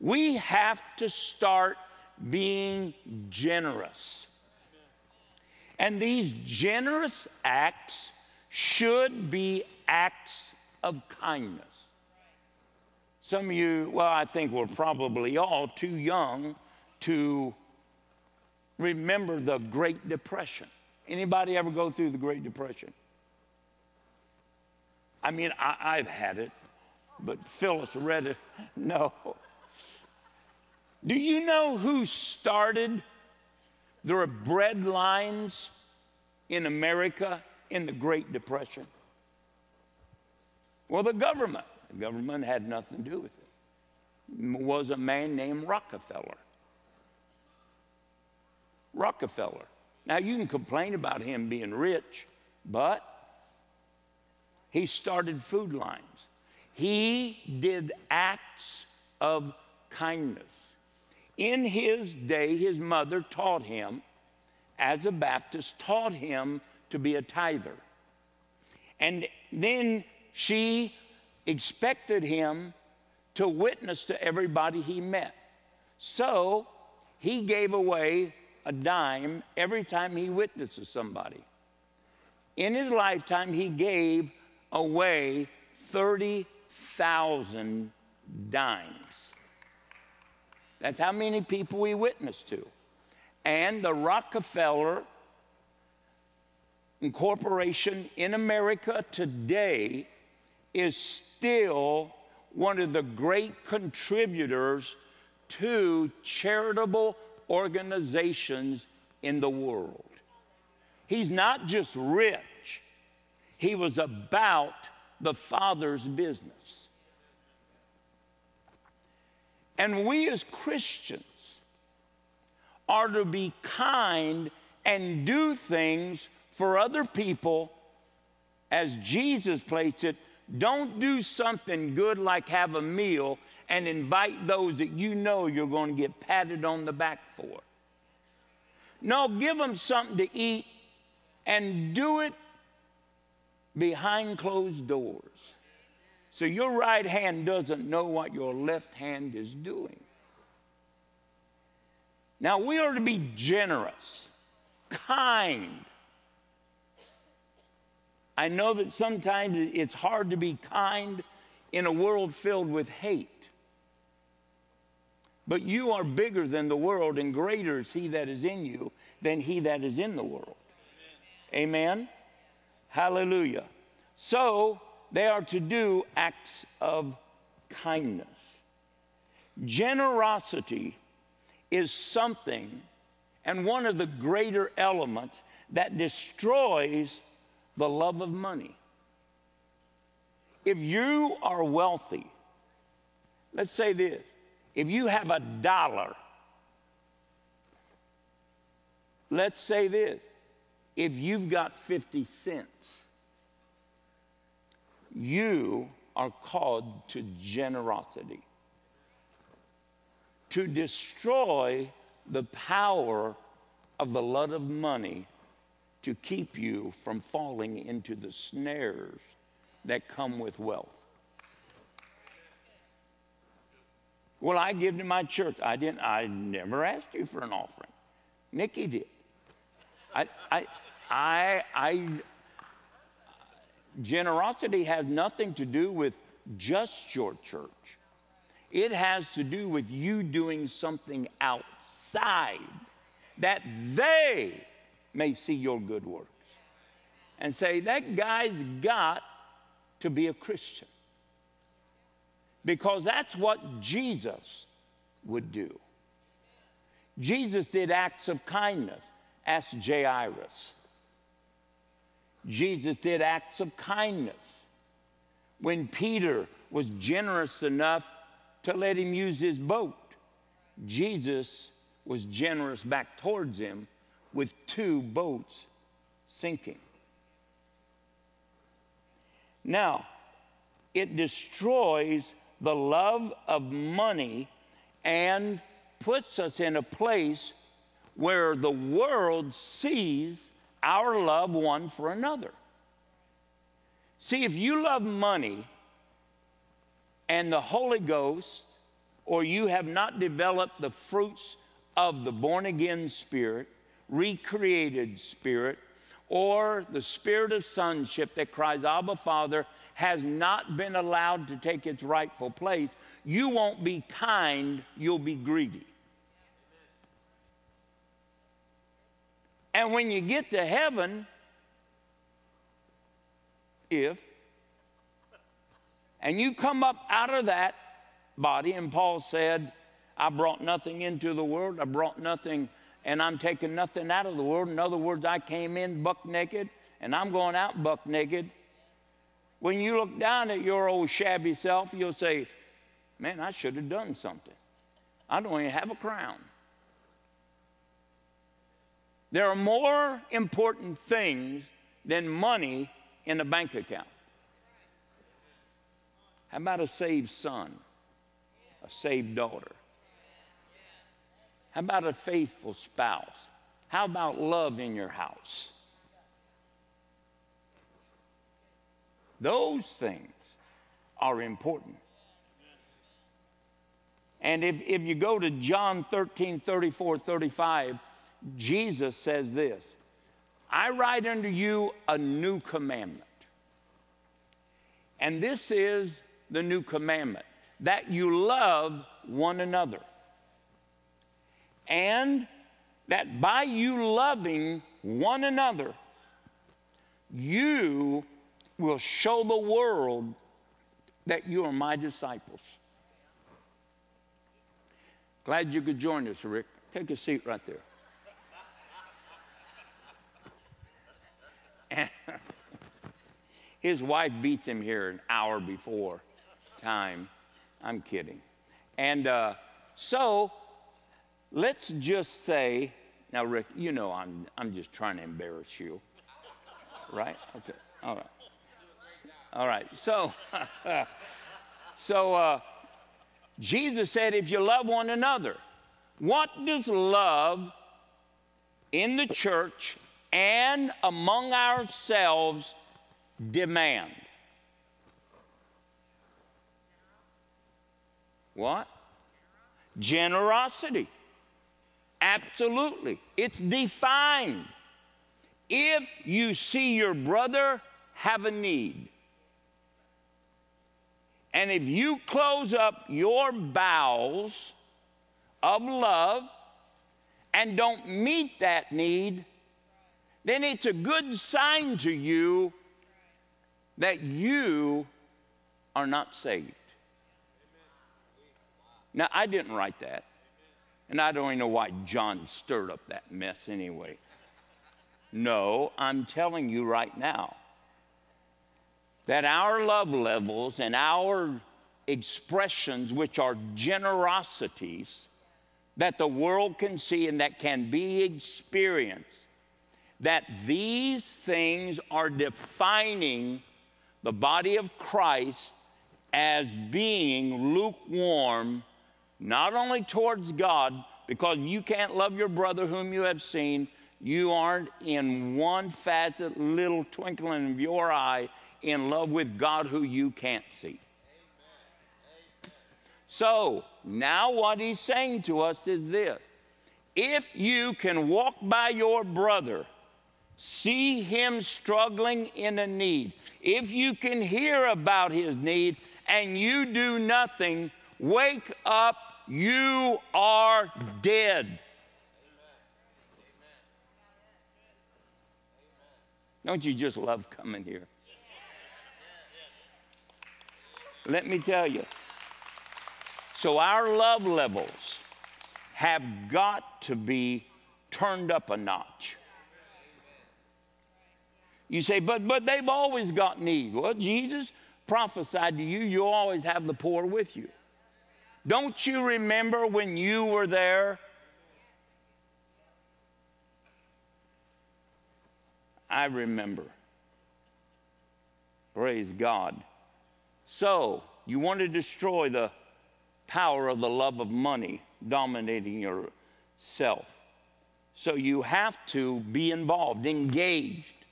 We have to start being generous. And these generous acts should be acts of kindness. Some of you, well, I think we're probably all too young to remember the Great Depression. Anybody ever go through the Great Depression? I mean, I, have had it, but Phyllis read it. No. Do you know who started the bread lines in America in the Great Depression? Well, the government. The government had nothing to do with it. it was a man named Rockefeller. Rockefeller. Now, you can complain about him being rich, but he started food lines. He did acts of kindness. In his day, his mother taught him, as a Baptist, taught him to be a tither. And then she expected him to witness to everybody he met. So he gave away a dime every time he witnessed to somebody. In his lifetime, he gave away 30,000 dimes. That's how many people we witnessed to. And the Rockefeller Incorporation in America today is still one of the great contributors to charitable organizations in the world. He's not just rich, he was about the Father's business. And we as Christians are to be kind and do things for other people as Jesus placed it. Don't do something good like have a meal and invite those that you know you're going to get patted on the back for. No, give them something to eat and do it behind closed doors. So your right hand doesn't know what your left hand is doing. Now we are to be generous, kind. I know that sometimes it's hard to be kind in a world filled with hate. But you are bigger than the world, and greater is He that is in you than He that is in the world. Amen? Hallelujah. So they are to do acts of kindness. Generosity is something and one of the greater elements that destroys the love of money. If you are wealthy, let's say this if you have a dollar, let's say this if you've got 50 cents, you are called to generosity, to destroy the power of the love of money to keep you from falling into the snares that come with wealth. Well, I give to my church. I didn't. I never asked you for an offering. Nikki did. I, I, I, I. Generosity has nothing to do with just your church. It has to do with you doing something outside that they may see your good works and say, that guy's got to be a Christian. Because that's what Jesus would do. Jesus did acts of kindness. Ask Jairus. Jesus did acts of kindness. When Peter was generous enough to let him use his boat, Jesus was generous back towards him with two boats sinking. Now, it destroys the love of money and puts us in a place where the world sees our love one for another. See, if you love money and the Holy Ghost, or you have not developed the fruits of the born again spirit, recreated spirit, or the spirit of sonship that cries, Abba, Father, has not been allowed to take its rightful place, you won't be kind, you'll be greedy. And when you get to heaven, if, and you come up out of that body, and Paul said, I brought nothing into the world, I brought nothing, and I'm taking nothing out of the world. In other words, I came in buck naked, and I'm going out buck naked. When you look down at your old shabby self, you'll say, Man, I should have done something. I don't even have a crown. There are more important things than money in a bank account. How about a saved son, a saved daughter? How about a faithful spouse? How about love in your house? Those things are important. And if, if you go to John 13, 34, 35, Jesus says this I write unto you a new commandment. And this is the new commandment that you love one another. And that by you loving one another, you will show the world that you are my disciples. Glad you could join us, Rick. Take a seat right there. His wife beats him here an hour before time. I'm kidding. And uh, so let's just say, now, Rick, you know I'm, I'm just trying to embarrass you, right? Okay, all right. All right, so, so uh, Jesus said, if you love one another, what does love in the church and among ourselves demand? What? Generosity. Absolutely. It's defined. If you see your brother have a need, and if you close up your bowels of love and don't meet that need, then it's a good sign to you that you are not saved. Now, I didn't write that. And I don't even know why John stirred up that mess anyway. No, I'm telling you right now that our love levels and our expressions, which are generosities that the world can see and that can be experienced, that these things are defining the body of Christ as being lukewarm, not only towards God, because you can't love your brother whom you have seen, you aren't in one facet, little twinkling of your eye in love with God who you can't see. So now, what he's saying to us is this if you can walk by your brother, see him struggling in a need, if you can hear about his need and you do nothing, wake up, you are dead. Don't you just love coming here? Let me tell you. So, our love levels have got to be turned up a notch. You say, but, but they've always got need. Well, Jesus prophesied to you, you always have the poor with you. Don't you remember when you were there? I remember. Praise God. So, you want to destroy the power of the love of money dominating yourself. So, you have to be involved, engaged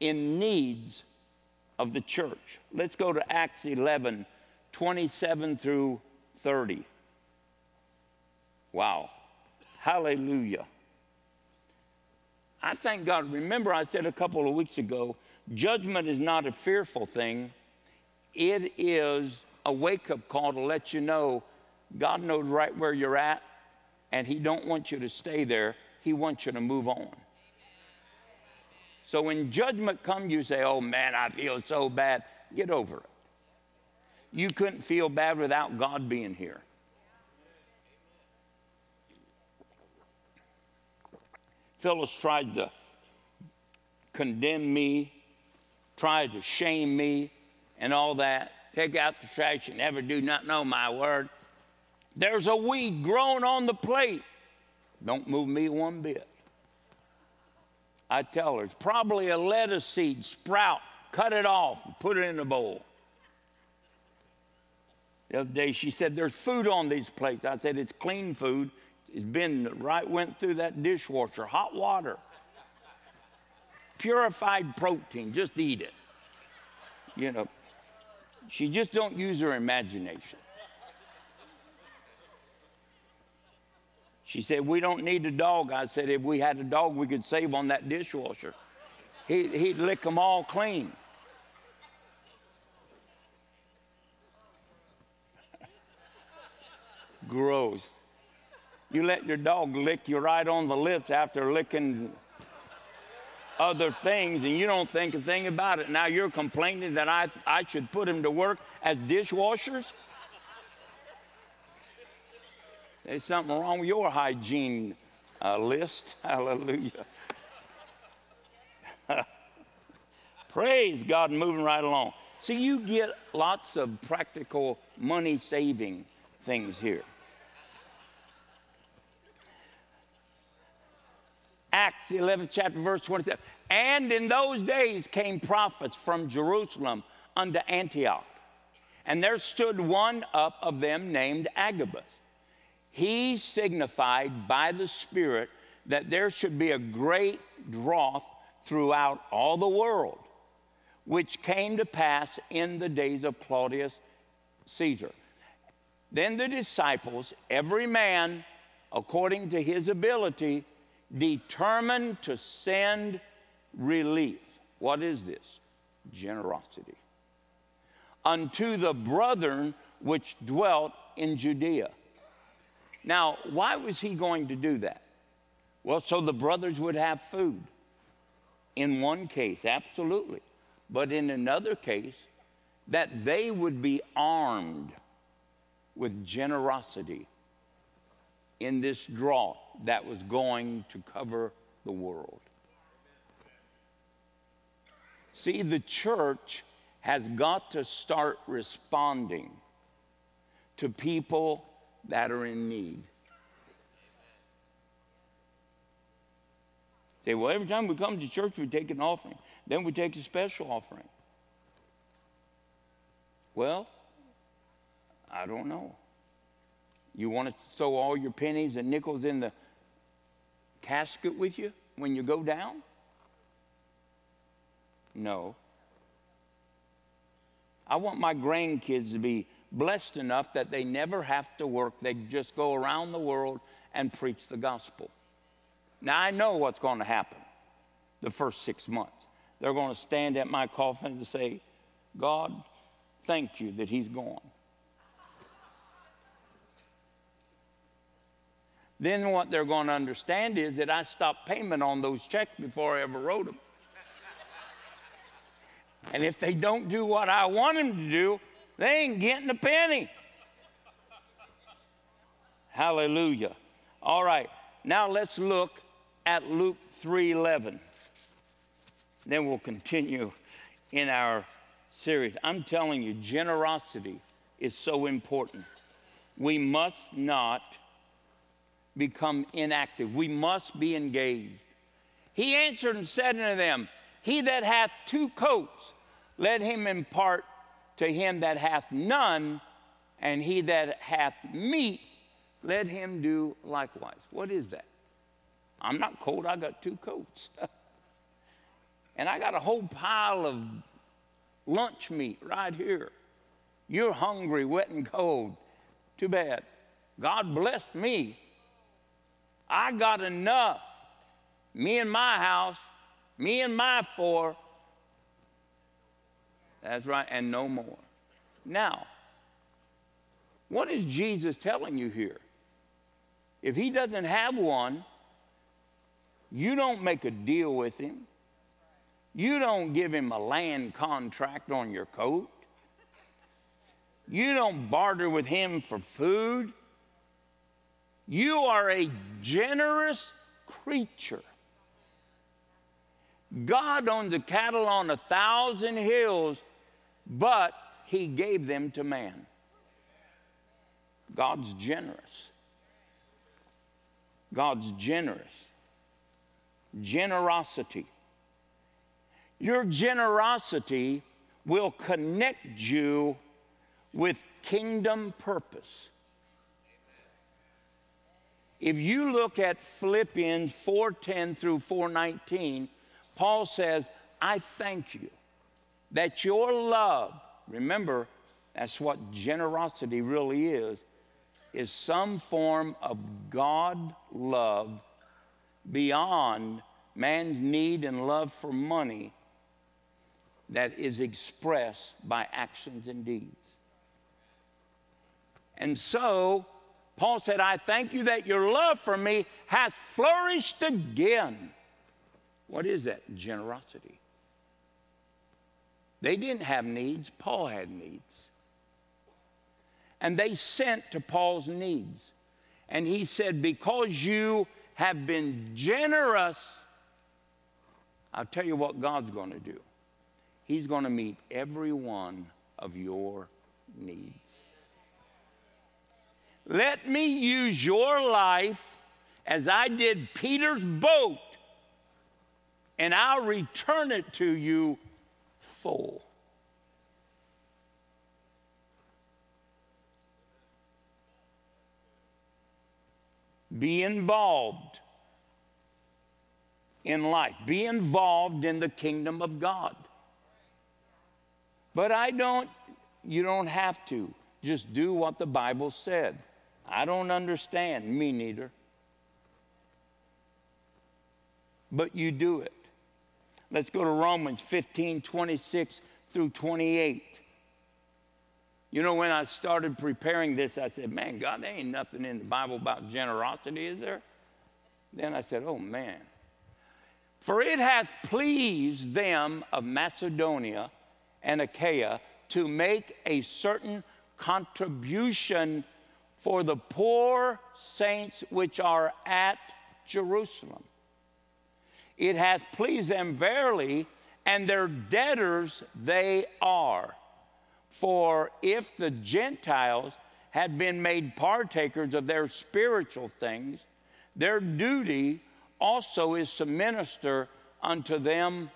in needs of the church. Let's go to Acts 11 27 through 30. Wow. Hallelujah. I thank God. Remember, I said a couple of weeks ago judgment is not a fearful thing, it is a wake up call to let you know God knows right where you're at, and He don't want you to stay there. He wants you to move on. So when judgment comes, you say, Oh man, I feel so bad. Get over it. You couldn't feel bad without God being here. Phyllis tried to condemn me, tried to shame me, and all that. Take out the trash and never do not know my word. There's a weed growing on the plate. Don't move me one bit. I tell her, it's probably a lettuce seed, sprout, cut it off, and put it in a bowl. The other day she said, There's food on these plates. I said, It's clean food. It's been right, went through that dishwasher, hot water. Purified protein, just eat it. You know, she just don't use her imagination. She said, We don't need a dog. I said, If we had a dog, we could save on that dishwasher. He, he'd lick them all clean. Gross. You let your dog lick you right on the lips after licking other things, and you don't think a thing about it. Now you're complaining that I, I should put him to work as dishwashers? There's something wrong with your hygiene uh, list. Hallelujah. Praise God, moving right along. See, you get lots of practical money saving things here. Acts, the 11th chapter, verse 27. And in those days came prophets from Jerusalem unto Antioch. And there stood one up of them named Agabus. He signified by the Spirit that there should be a great drought throughout all the world, which came to pass in the days of Claudius Caesar. Then the disciples, every man according to his ability, determined to send relief. What is this? Generosity. Unto the brethren which dwelt in Judea. Now, why was he going to do that? Well, so the brothers would have food. In one case, absolutely. But in another case, that they would be armed with generosity in this drought that was going to cover the world. See, the church has got to start responding to people that are in need. Say, well, every time we come to church, we take an offering. Then we take a special offering. Well, I don't know. You want to throw all your pennies and nickels in the casket with you when you go down? No. I want my grandkids to be blessed enough that they never have to work. They just go around the world and preach the gospel. Now, I know what's going to happen the first six months. They're going to stand at my coffin and say, God, thank you that he's gone. Then what they're going to understand is that I stopped payment on those checks before I ever wrote them. And if they don't do what I want them to do, they ain't getting a penny. Hallelujah. All right. Now let's look at Luke 3:11. Then we'll continue in our series. I'm telling you generosity is so important. We must not become inactive. We must be engaged. He answered and said unto them, He that hath two coats, let him impart to him that hath none, and he that hath meat, let him do likewise. What is that? I'm not cold, I got two coats. and I got a whole pile of lunch meat right here. You're hungry, wet, and cold. Too bad. God blessed me. I got enough. Me and my house, me and my four, that's right, and no more. Now, what is Jesus telling you here? If he doesn't have one, you don't make a deal with him. You don't give him a land contract on your coat. You don't barter with him for food. You are a generous creature. God owns the cattle on a thousand hills but he gave them to man. God's generous. God's generous. Generosity. Your generosity will connect you with kingdom purpose. If you look at Philippians 4:10 through 4:19, Paul says, "I thank you that your love, remember, that's what generosity really is, is some form of God love beyond man's need and love for money that is expressed by actions and deeds. And so, Paul said, I thank you that your love for me hath flourished again. What is that? Generosity. They didn't have needs, Paul had needs. And they sent to Paul's needs. And he said, Because you have been generous, I'll tell you what God's going to do. He's going to meet every one of your needs. Let me use your life as I did Peter's boat, and I'll return it to you full. Be involved in life, be involved in the kingdom of God. But I don't, you don't have to. Just do what the Bible said. I don't understand, me neither. But you do it. Let's go to Romans 15 26 through 28. You know, when I started preparing this, I said, Man, God, there ain't nothing in the Bible about generosity, is there? Then I said, Oh, man. For it hath pleased them of Macedonia and Achaia to make a certain contribution for the poor saints which are at Jerusalem. It hath pleased them verily, and their debtors they are. For if the Gentiles had been made partakers of their spiritual things, their duty also is to minister unto them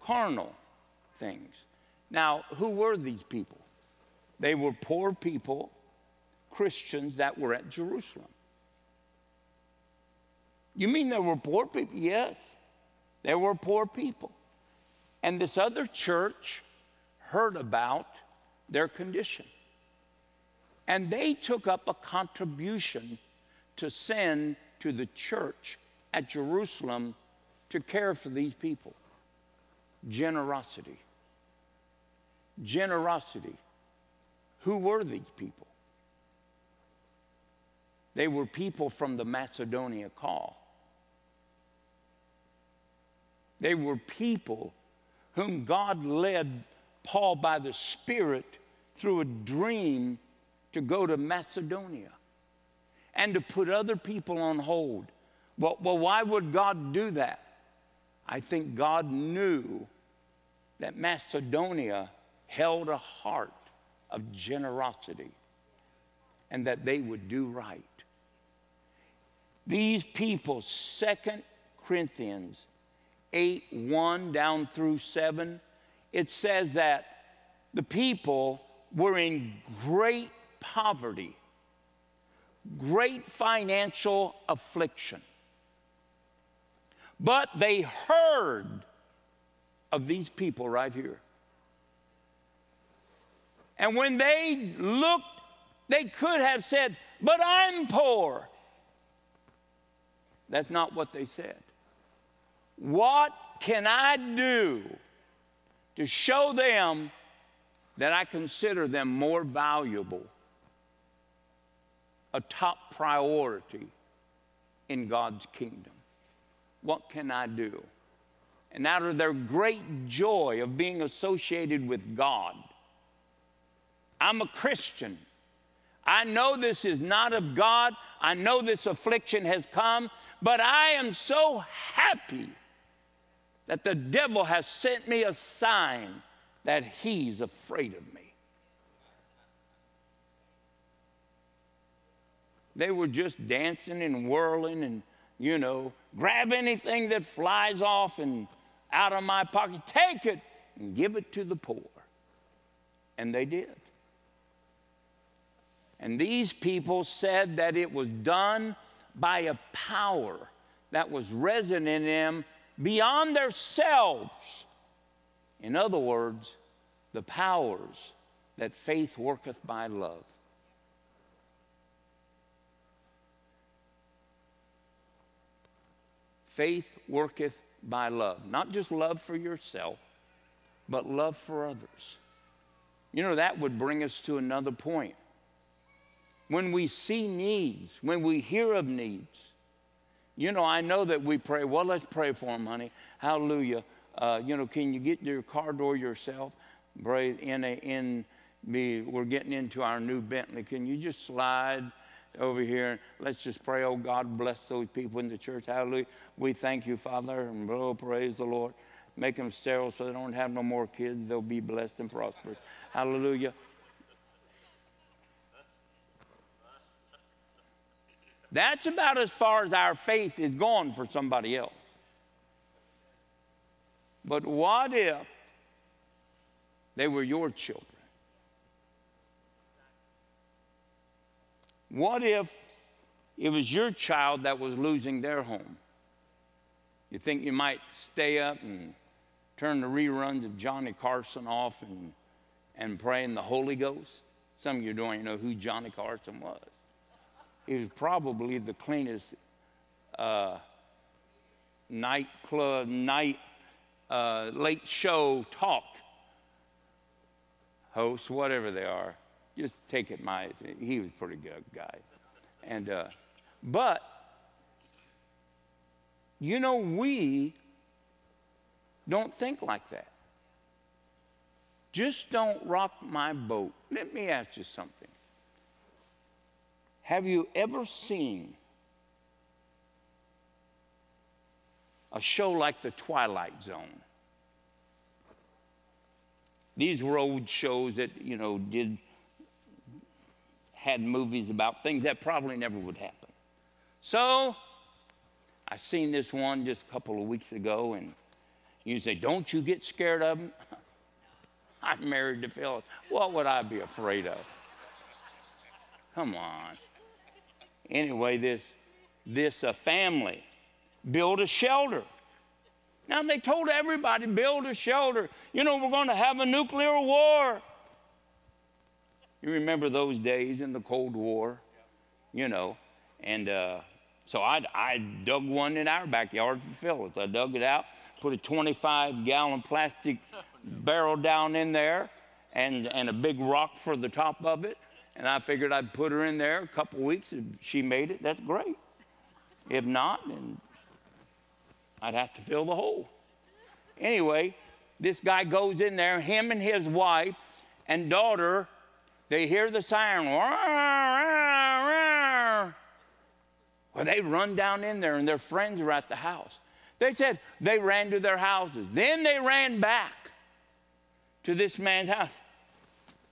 carnal things. Now, who were these people? They were poor people, Christians that were at Jerusalem. You mean there were poor people? Yes, there were poor people. And this other church heard about their condition. And they took up a contribution to send to the church at Jerusalem to care for these people. Generosity. Generosity. Who were these people? They were people from the Macedonia call. They were people whom God led Paul by the Spirit through a dream to go to Macedonia and to put other people on hold. Well, well, why would God do that? I think God knew that Macedonia held a heart of generosity and that they would do right. These people, Second Corinthians 8 1 down through 7, it says that the people were in great poverty, great financial affliction. But they heard of these people right here. And when they looked, they could have said, But I'm poor. That's not what they said. What can I do to show them that I consider them more valuable, a top priority in God's kingdom? What can I do? And out of their great joy of being associated with God, I'm a Christian. I know this is not of God. I know this affliction has come, but I am so happy that the devil has sent me a sign that he's afraid of me. They were just dancing and whirling and, you know, grab anything that flies off and out of my pocket, take it and give it to the poor. And they did. And these people said that it was done by a power that was resident in them beyond themselves. In other words, the powers that faith worketh by love. Faith worketh by love. Not just love for yourself, but love for others. You know, that would bring us to another point. When we see needs, when we hear of needs, you know, I know that we pray, well, let's pray for them, honey. Hallelujah. Uh, you know, can you get your car door yourself? Pray in a, in we're getting into our new Bentley. Can you just slide over here. Let's just pray, oh God, bless those people in the church. Hallelujah. We thank you, Father, and oh, praise the Lord. Make them sterile so they don't have no more kids. They'll be blessed and prosperous. Hallelujah. That's about as far as our faith is gone for somebody else. But what if they were your children? What if it was your child that was losing their home? You think you might stay up and turn the reruns of Johnny Carson off and, and pray in the Holy Ghost? Some of you don't even know who Johnny Carson was. He was probably the cleanest uh, nightclub, night, uh, late show talk hosts, whatever they are. Just take it my, he was a pretty good guy. And, uh, but, you know, we don't think like that. Just don't rock my boat. Let me ask you something. Have you ever seen a show like The Twilight Zone? These were old shows that, you know, did had movies about things that probably never would happen. So I seen this one just a couple of weeks ago, and you say, Don't you get scared of them? I'm married to Phyllis. What would I be afraid of? Come on. Anyway, this this uh, family built a shelter. Now they told everybody build a shelter. You know we're going to have a nuclear war. You remember those days in the Cold War, you know, and uh, so I, I dug one in our backyard for Phyllis. I dug it out, put a 25 gallon plastic barrel down in there, and and a big rock for the top of it, and I figured I'd put her in there a couple weeks. If she made it, that's great. If not, then I'd have to fill the hole. Anyway, this guy goes in there, him and his wife and daughter, they hear the siren. Well, they run down in there, and their friends are at the house. They said they ran to their houses. Then they ran back to this man's house.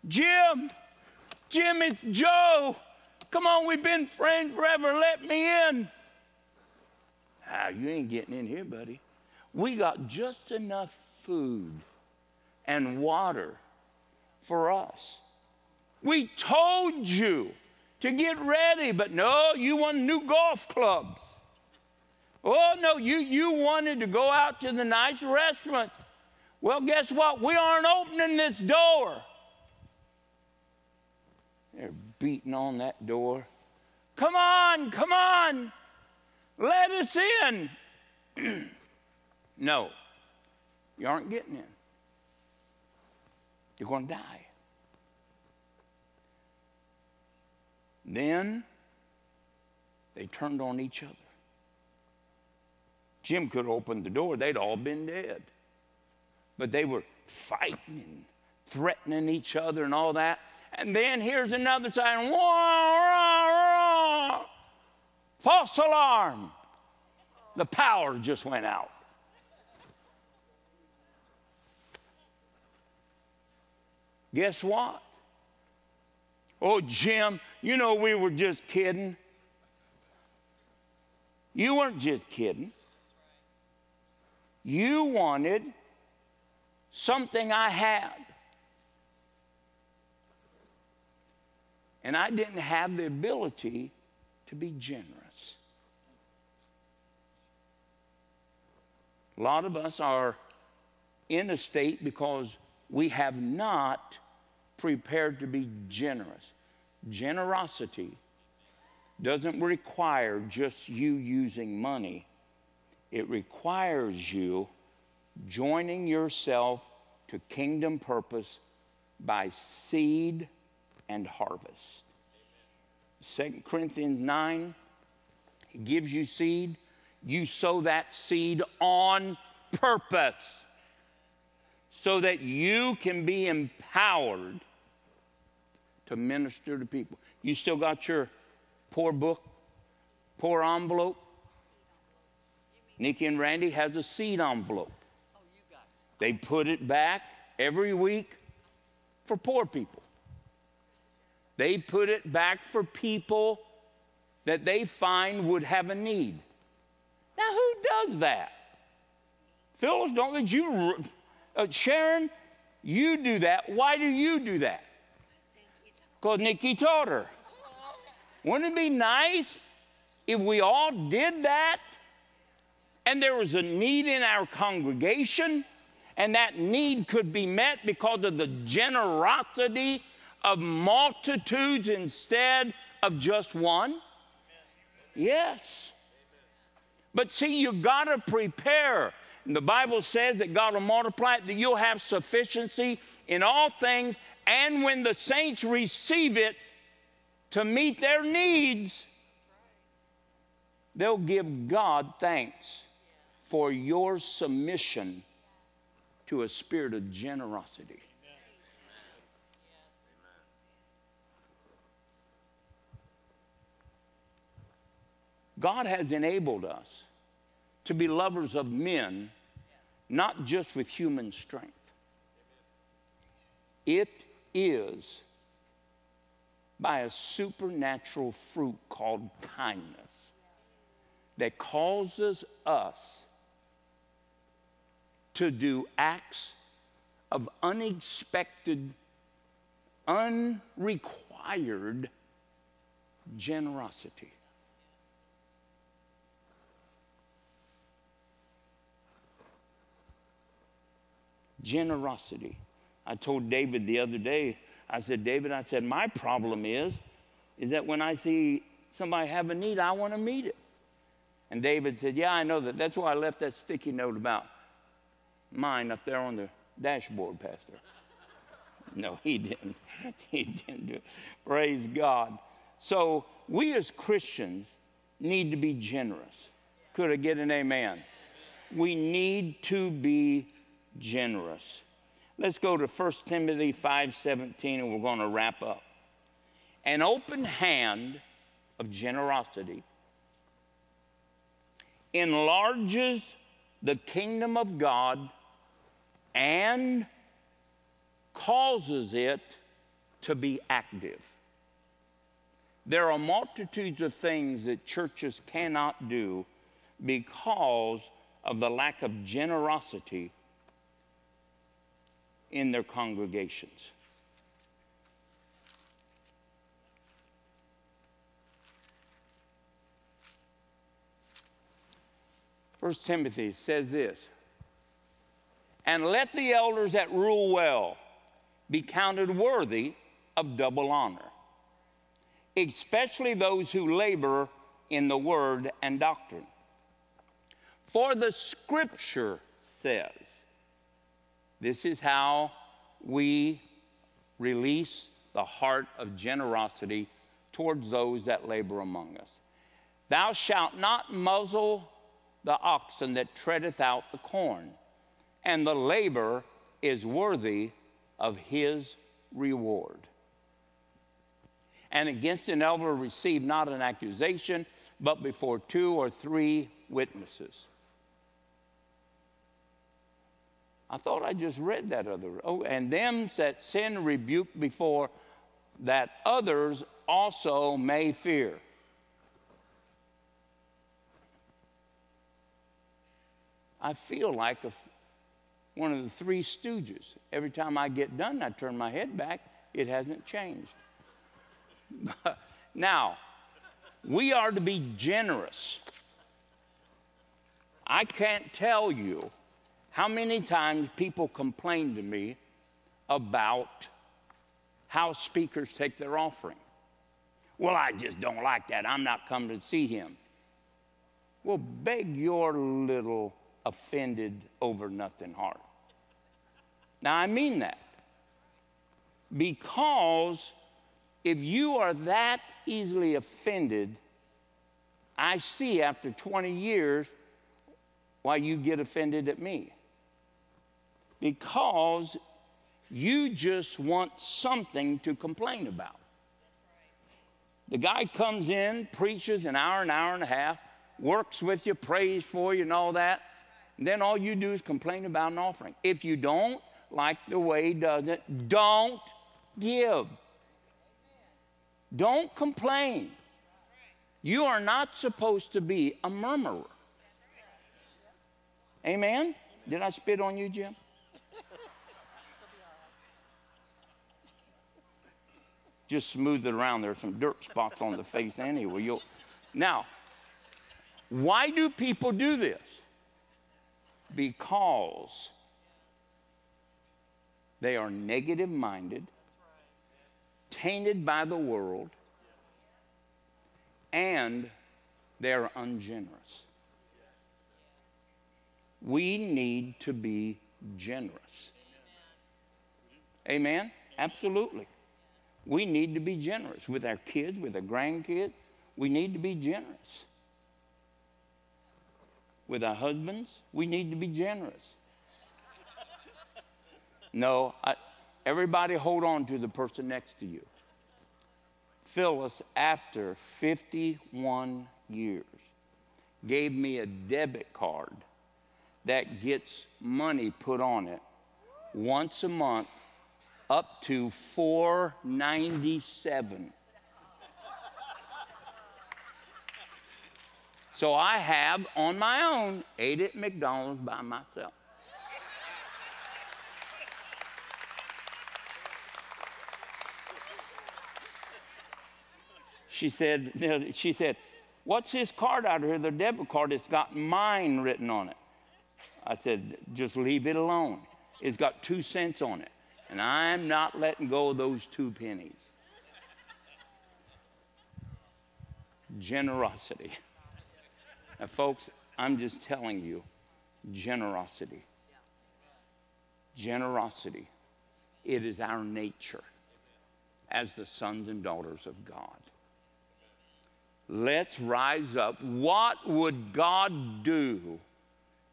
Jim, Jim, it's Joe. Come on, we've been friends forever. Let me in. Ah, you ain't getting in here, buddy. We got just enough food and water for us. We told you to get ready, but no, you want new golf clubs. Oh, no, you, you wanted to go out to the nice restaurant. Well, guess what? We aren't opening this door. They're beating on that door. Come on, come on, let us in. no, you aren't getting in. You're going to die. Then they turned on each other. Jim could have opened the door, they'd all been dead. But they were fighting and threatening each other and all that. And then here's another wah, wah. False alarm. The power just went out. Guess what? Oh, Jim, you know we were just kidding. You weren't just kidding. You wanted something I had. And I didn't have the ability to be generous. A lot of us are in a state because we have not prepared to be generous. Generosity doesn't require just you using money, it requires you joining yourself to kingdom purpose by seed and harvest. Second Corinthians 9, he gives you seed. You sow that seed on purpose so that you can be empowered to minister to people. You still got your poor book, poor envelope. Nikki and Randy has a seed envelope. They put it back every week for poor people. They put it back for people that they find would have a need. Now, who does that? Phyllis, don't let you, uh, Sharon, you do that. Why do you do that? Because Nikki taught her. Wouldn't it be nice if we all did that and there was a need in our congregation and that need could be met because of the generosity of multitudes instead of just one? Yes. But see, you got to prepare. And the Bible says that God will multiply it, that you'll have sufficiency in all things. And when the saints receive it to meet their needs, they'll give God thanks for your submission to a spirit of generosity. God has enabled us to be lovers of men, not just with human strength. It is by a supernatural fruit called kindness that causes us to do acts of unexpected, unrequired generosity. Generosity. I told David the other day, I said, David, I said, my problem is, is that when I see somebody have a need, I want to meet it. And David said, Yeah, I know that. That's why I left that sticky note about mine up there on the dashboard, Pastor. No, he didn't. He didn't do it. Praise God. So we as Christians need to be generous. Could I get an amen? We need to be generous. Let's go to 1 Timothy 5:17 and we're going to wrap up. An open hand of generosity enlarges the kingdom of God and causes it to be active. There are multitudes of things that churches cannot do because of the lack of generosity in their congregations. First Timothy says this and let the elders that rule well be counted worthy of double honor, especially those who labor in the word and doctrine. For the scripture says, this is how we release the heart of generosity towards those that labor among us. Thou shalt not muzzle the oxen that treadeth out the corn and the labor is worthy of his reward. And against an elder receive not an accusation, but before two or three witnesses. I thought I just read that other. Oh, and them that sin rebuke before, that others also may fear. I feel like a, one of the three stooges. Every time I get done, I turn my head back. It hasn't changed. now, we are to be generous. I can't tell you how many times people complain to me about how speakers take their offering. Well, I just don't like that. I'm not coming to see him. Well, beg your little offended over nothing heart. Now, I mean that. Because if you are that easily offended, I see after 20 years why you get offended at me. Because you just want something to complain about. The guy comes in, preaches an hour, an hour and a half, works with you, prays for you, and all that. And then all you do is complain about an offering. If you don't like the way he does it, don't give. Don't complain. You are not supposed to be a murmurer. Amen? Did I spit on you, Jim? Just smooth it around. There's some dirt spots on the face anyway. You'll... Now, why do people do this? Because they are negative minded, tainted by the world, and they're ungenerous. We need to be generous. Amen? Absolutely. We need to be generous with our kids, with our grandkids. We need to be generous. With our husbands, we need to be generous. No, I, everybody hold on to the person next to you. Phyllis, after 51 years, gave me a debit card that gets money put on it once a month up to 497 so i have on my own ate at mcdonald's by myself. She said she said what's this card out here? The debit card it's got mine written on it. I said just leave it alone. It's got two cents on it and I'm not letting go of those two pennies. Generosity. Now, folks, I'm just telling you generosity. Generosity. It is our nature as the sons and daughters of God. Let's rise up. What would God do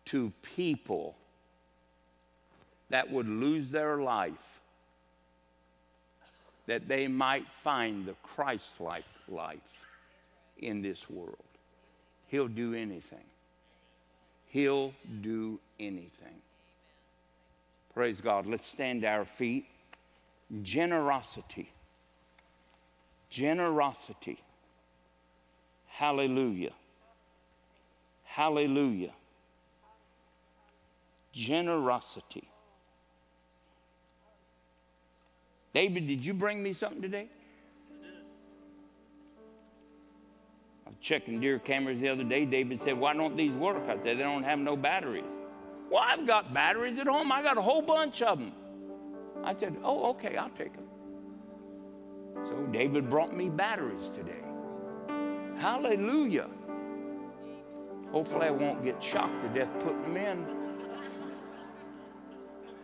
to people that would lose their life that they might find the Christ like life in this world. He'll do anything. He'll do anything. Praise God. Let's stand our feet. Generosity. Generosity. Hallelujah. Hallelujah. Generosity. David, did you bring me something today? I was checking deer cameras the other day. David said, Why don't these work? I said, They don't have no batteries. Well, I've got batteries at home. I got a whole bunch of them. I said, Oh, okay, I'll take them. So David brought me batteries today. Hallelujah. Hopefully, I won't get shocked to death putting them in.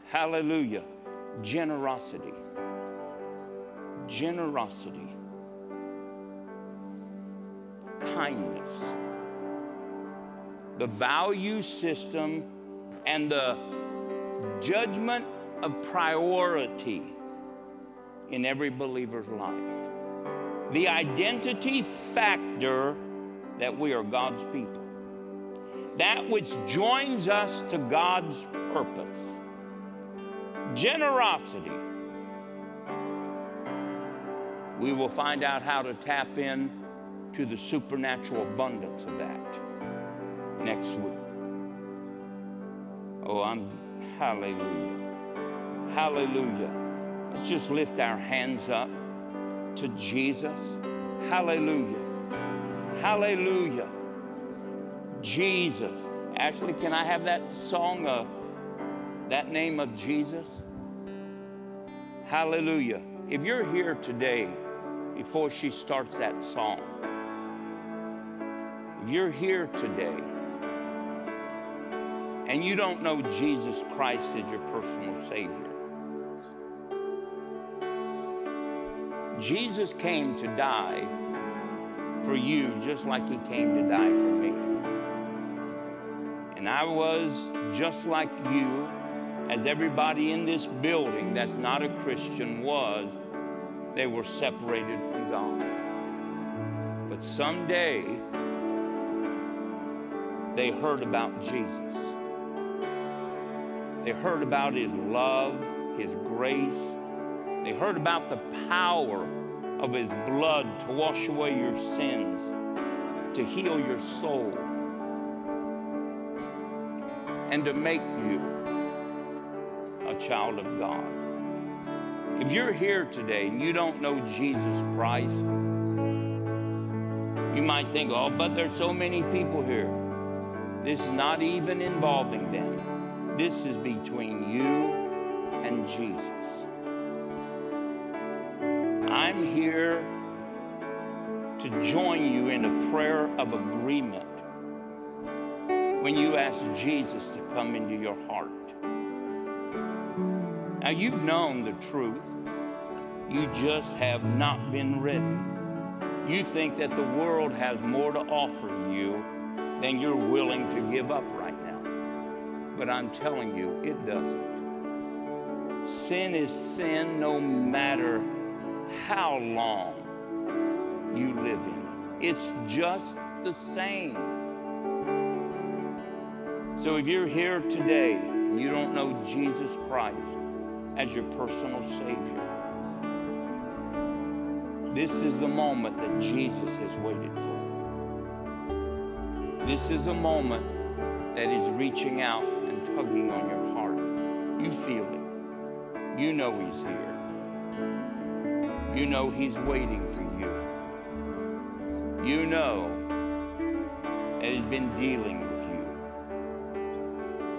Hallelujah. Generosity generosity, kindness, the value system, and the judgment of priority in every believer's life. The identity factor that we are God's people. That which joins us to God's purpose. Generosity we will find out how to tap in to the supernatural abundance of that next week. Oh, I'm hallelujah. Hallelujah. Let's just lift our hands up to Jesus. Hallelujah. Hallelujah. Jesus. Ashley, can I have that song of that name of Jesus? Hallelujah. If you're here today, before she starts that song. You're here today and you don't know Jesus Christ as your personal Savior, Jesus came to die for you just like He came to die for me. And I was just like you, as everybody in this building that's not a Christian was they were separated from God. But someday they heard about Jesus. They heard about his love, his grace. They heard about the power of his blood to wash away your sins, to heal your soul, and to make you a child of God. If you're here today and you don't know Jesus Christ, you might think, oh, but there's so many people here. This is not even involving them. This is between you and Jesus. I'm here to join you in a prayer of agreement when you ask Jesus to come into your heart. Now, you've known the truth, you just have not been ready. You think that the world has more to offer you than you're willing to give up right now. But I'm telling you, it doesn't. Sin is sin no matter how long you live in. It's just the same. So if you're here today and you don't know Jesus Christ as your personal Savior, this is the moment that Jesus has waited for. This is a moment that is reaching out and tugging on your heart. You feel it. You know He's here. You know He's waiting for you. You know that He's been dealing with you.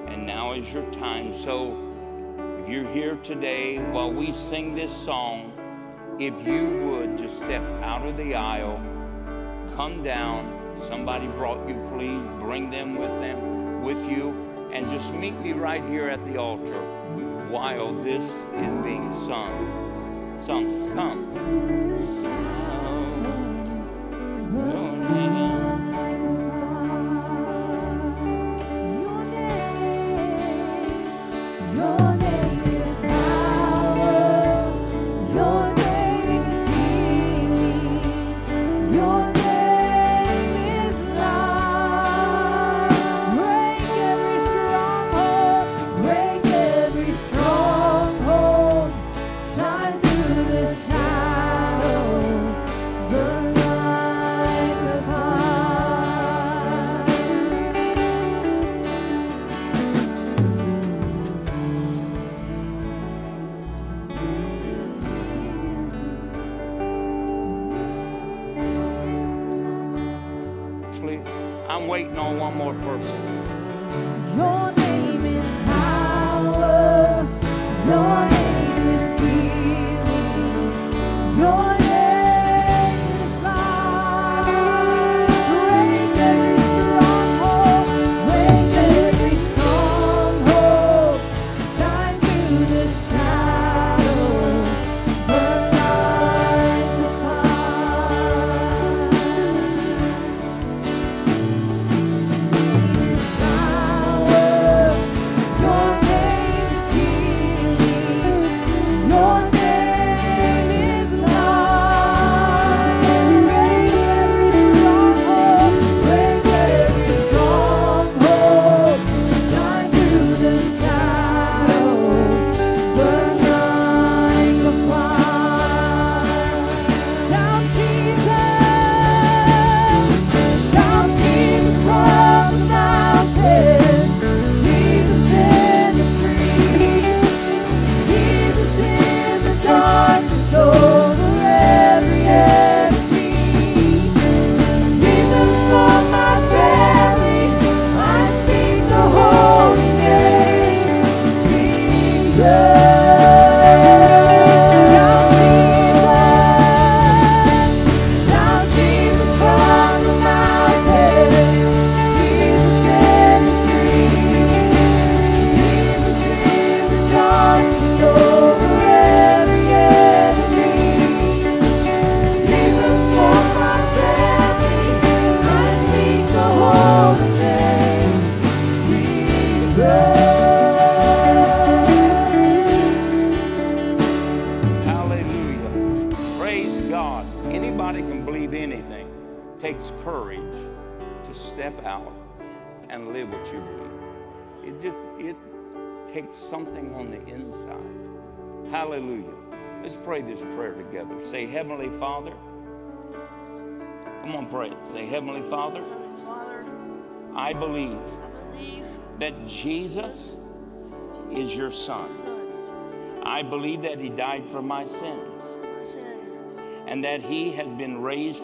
And now is your time. So if you're here today while we sing this song, if you would just step out of the aisle, come down. Somebody brought you, please bring them with them with you, and just meet me right here at the altar while this is being sung. Sung. Come.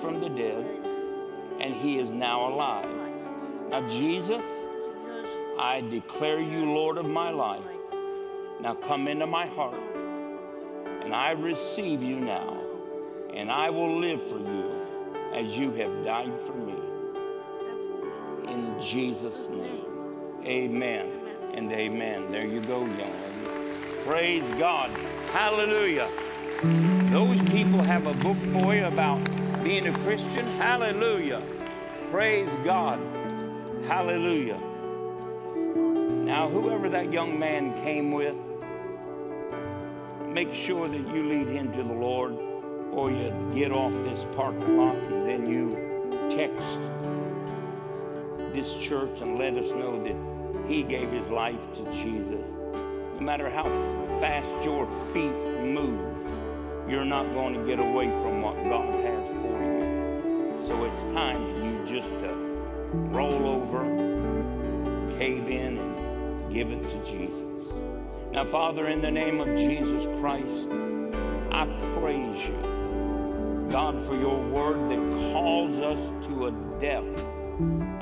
From the dead and He is now alive. Now, Jesus, I declare you Lord of my life. Now come into my heart and I receive you now and I will live for you as you have died for me. In Jesus' name. Amen and amen. There you go, young lady. Praise God. Hallelujah. Those people have a book for you about being a Christian. Hallelujah. Praise God. Hallelujah. Now, whoever that young man came with, make sure that you lead him to the Lord or you get off this parking lot and then you text this church and let us know that he gave his life to Jesus. No matter how fast your feet move, you're not going to get away from what God has for you. So it's time for you just to roll over, cave in, and give it to Jesus. Now, Father, in the name of Jesus Christ, I praise you, God, for your word that calls us to a depth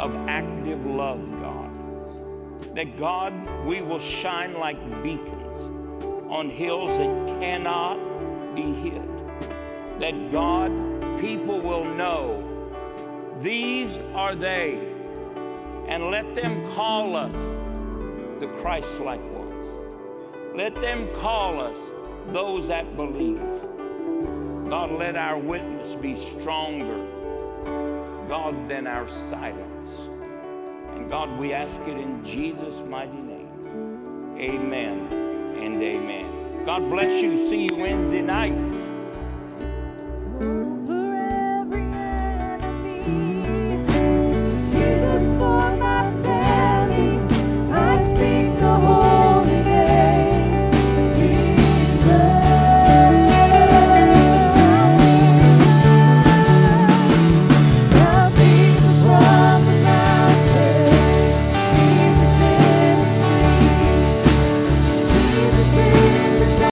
of active love, God. That, God, we will shine like beacons on hills that cannot be hid. That, God, people will know these are they, and let them call us the Christ like ones. Let them call us those that believe. God, let our witness be stronger, God, than our silence. And God, we ask it in Jesus' mighty name. Amen and amen. God bless you. See you Wednesday night.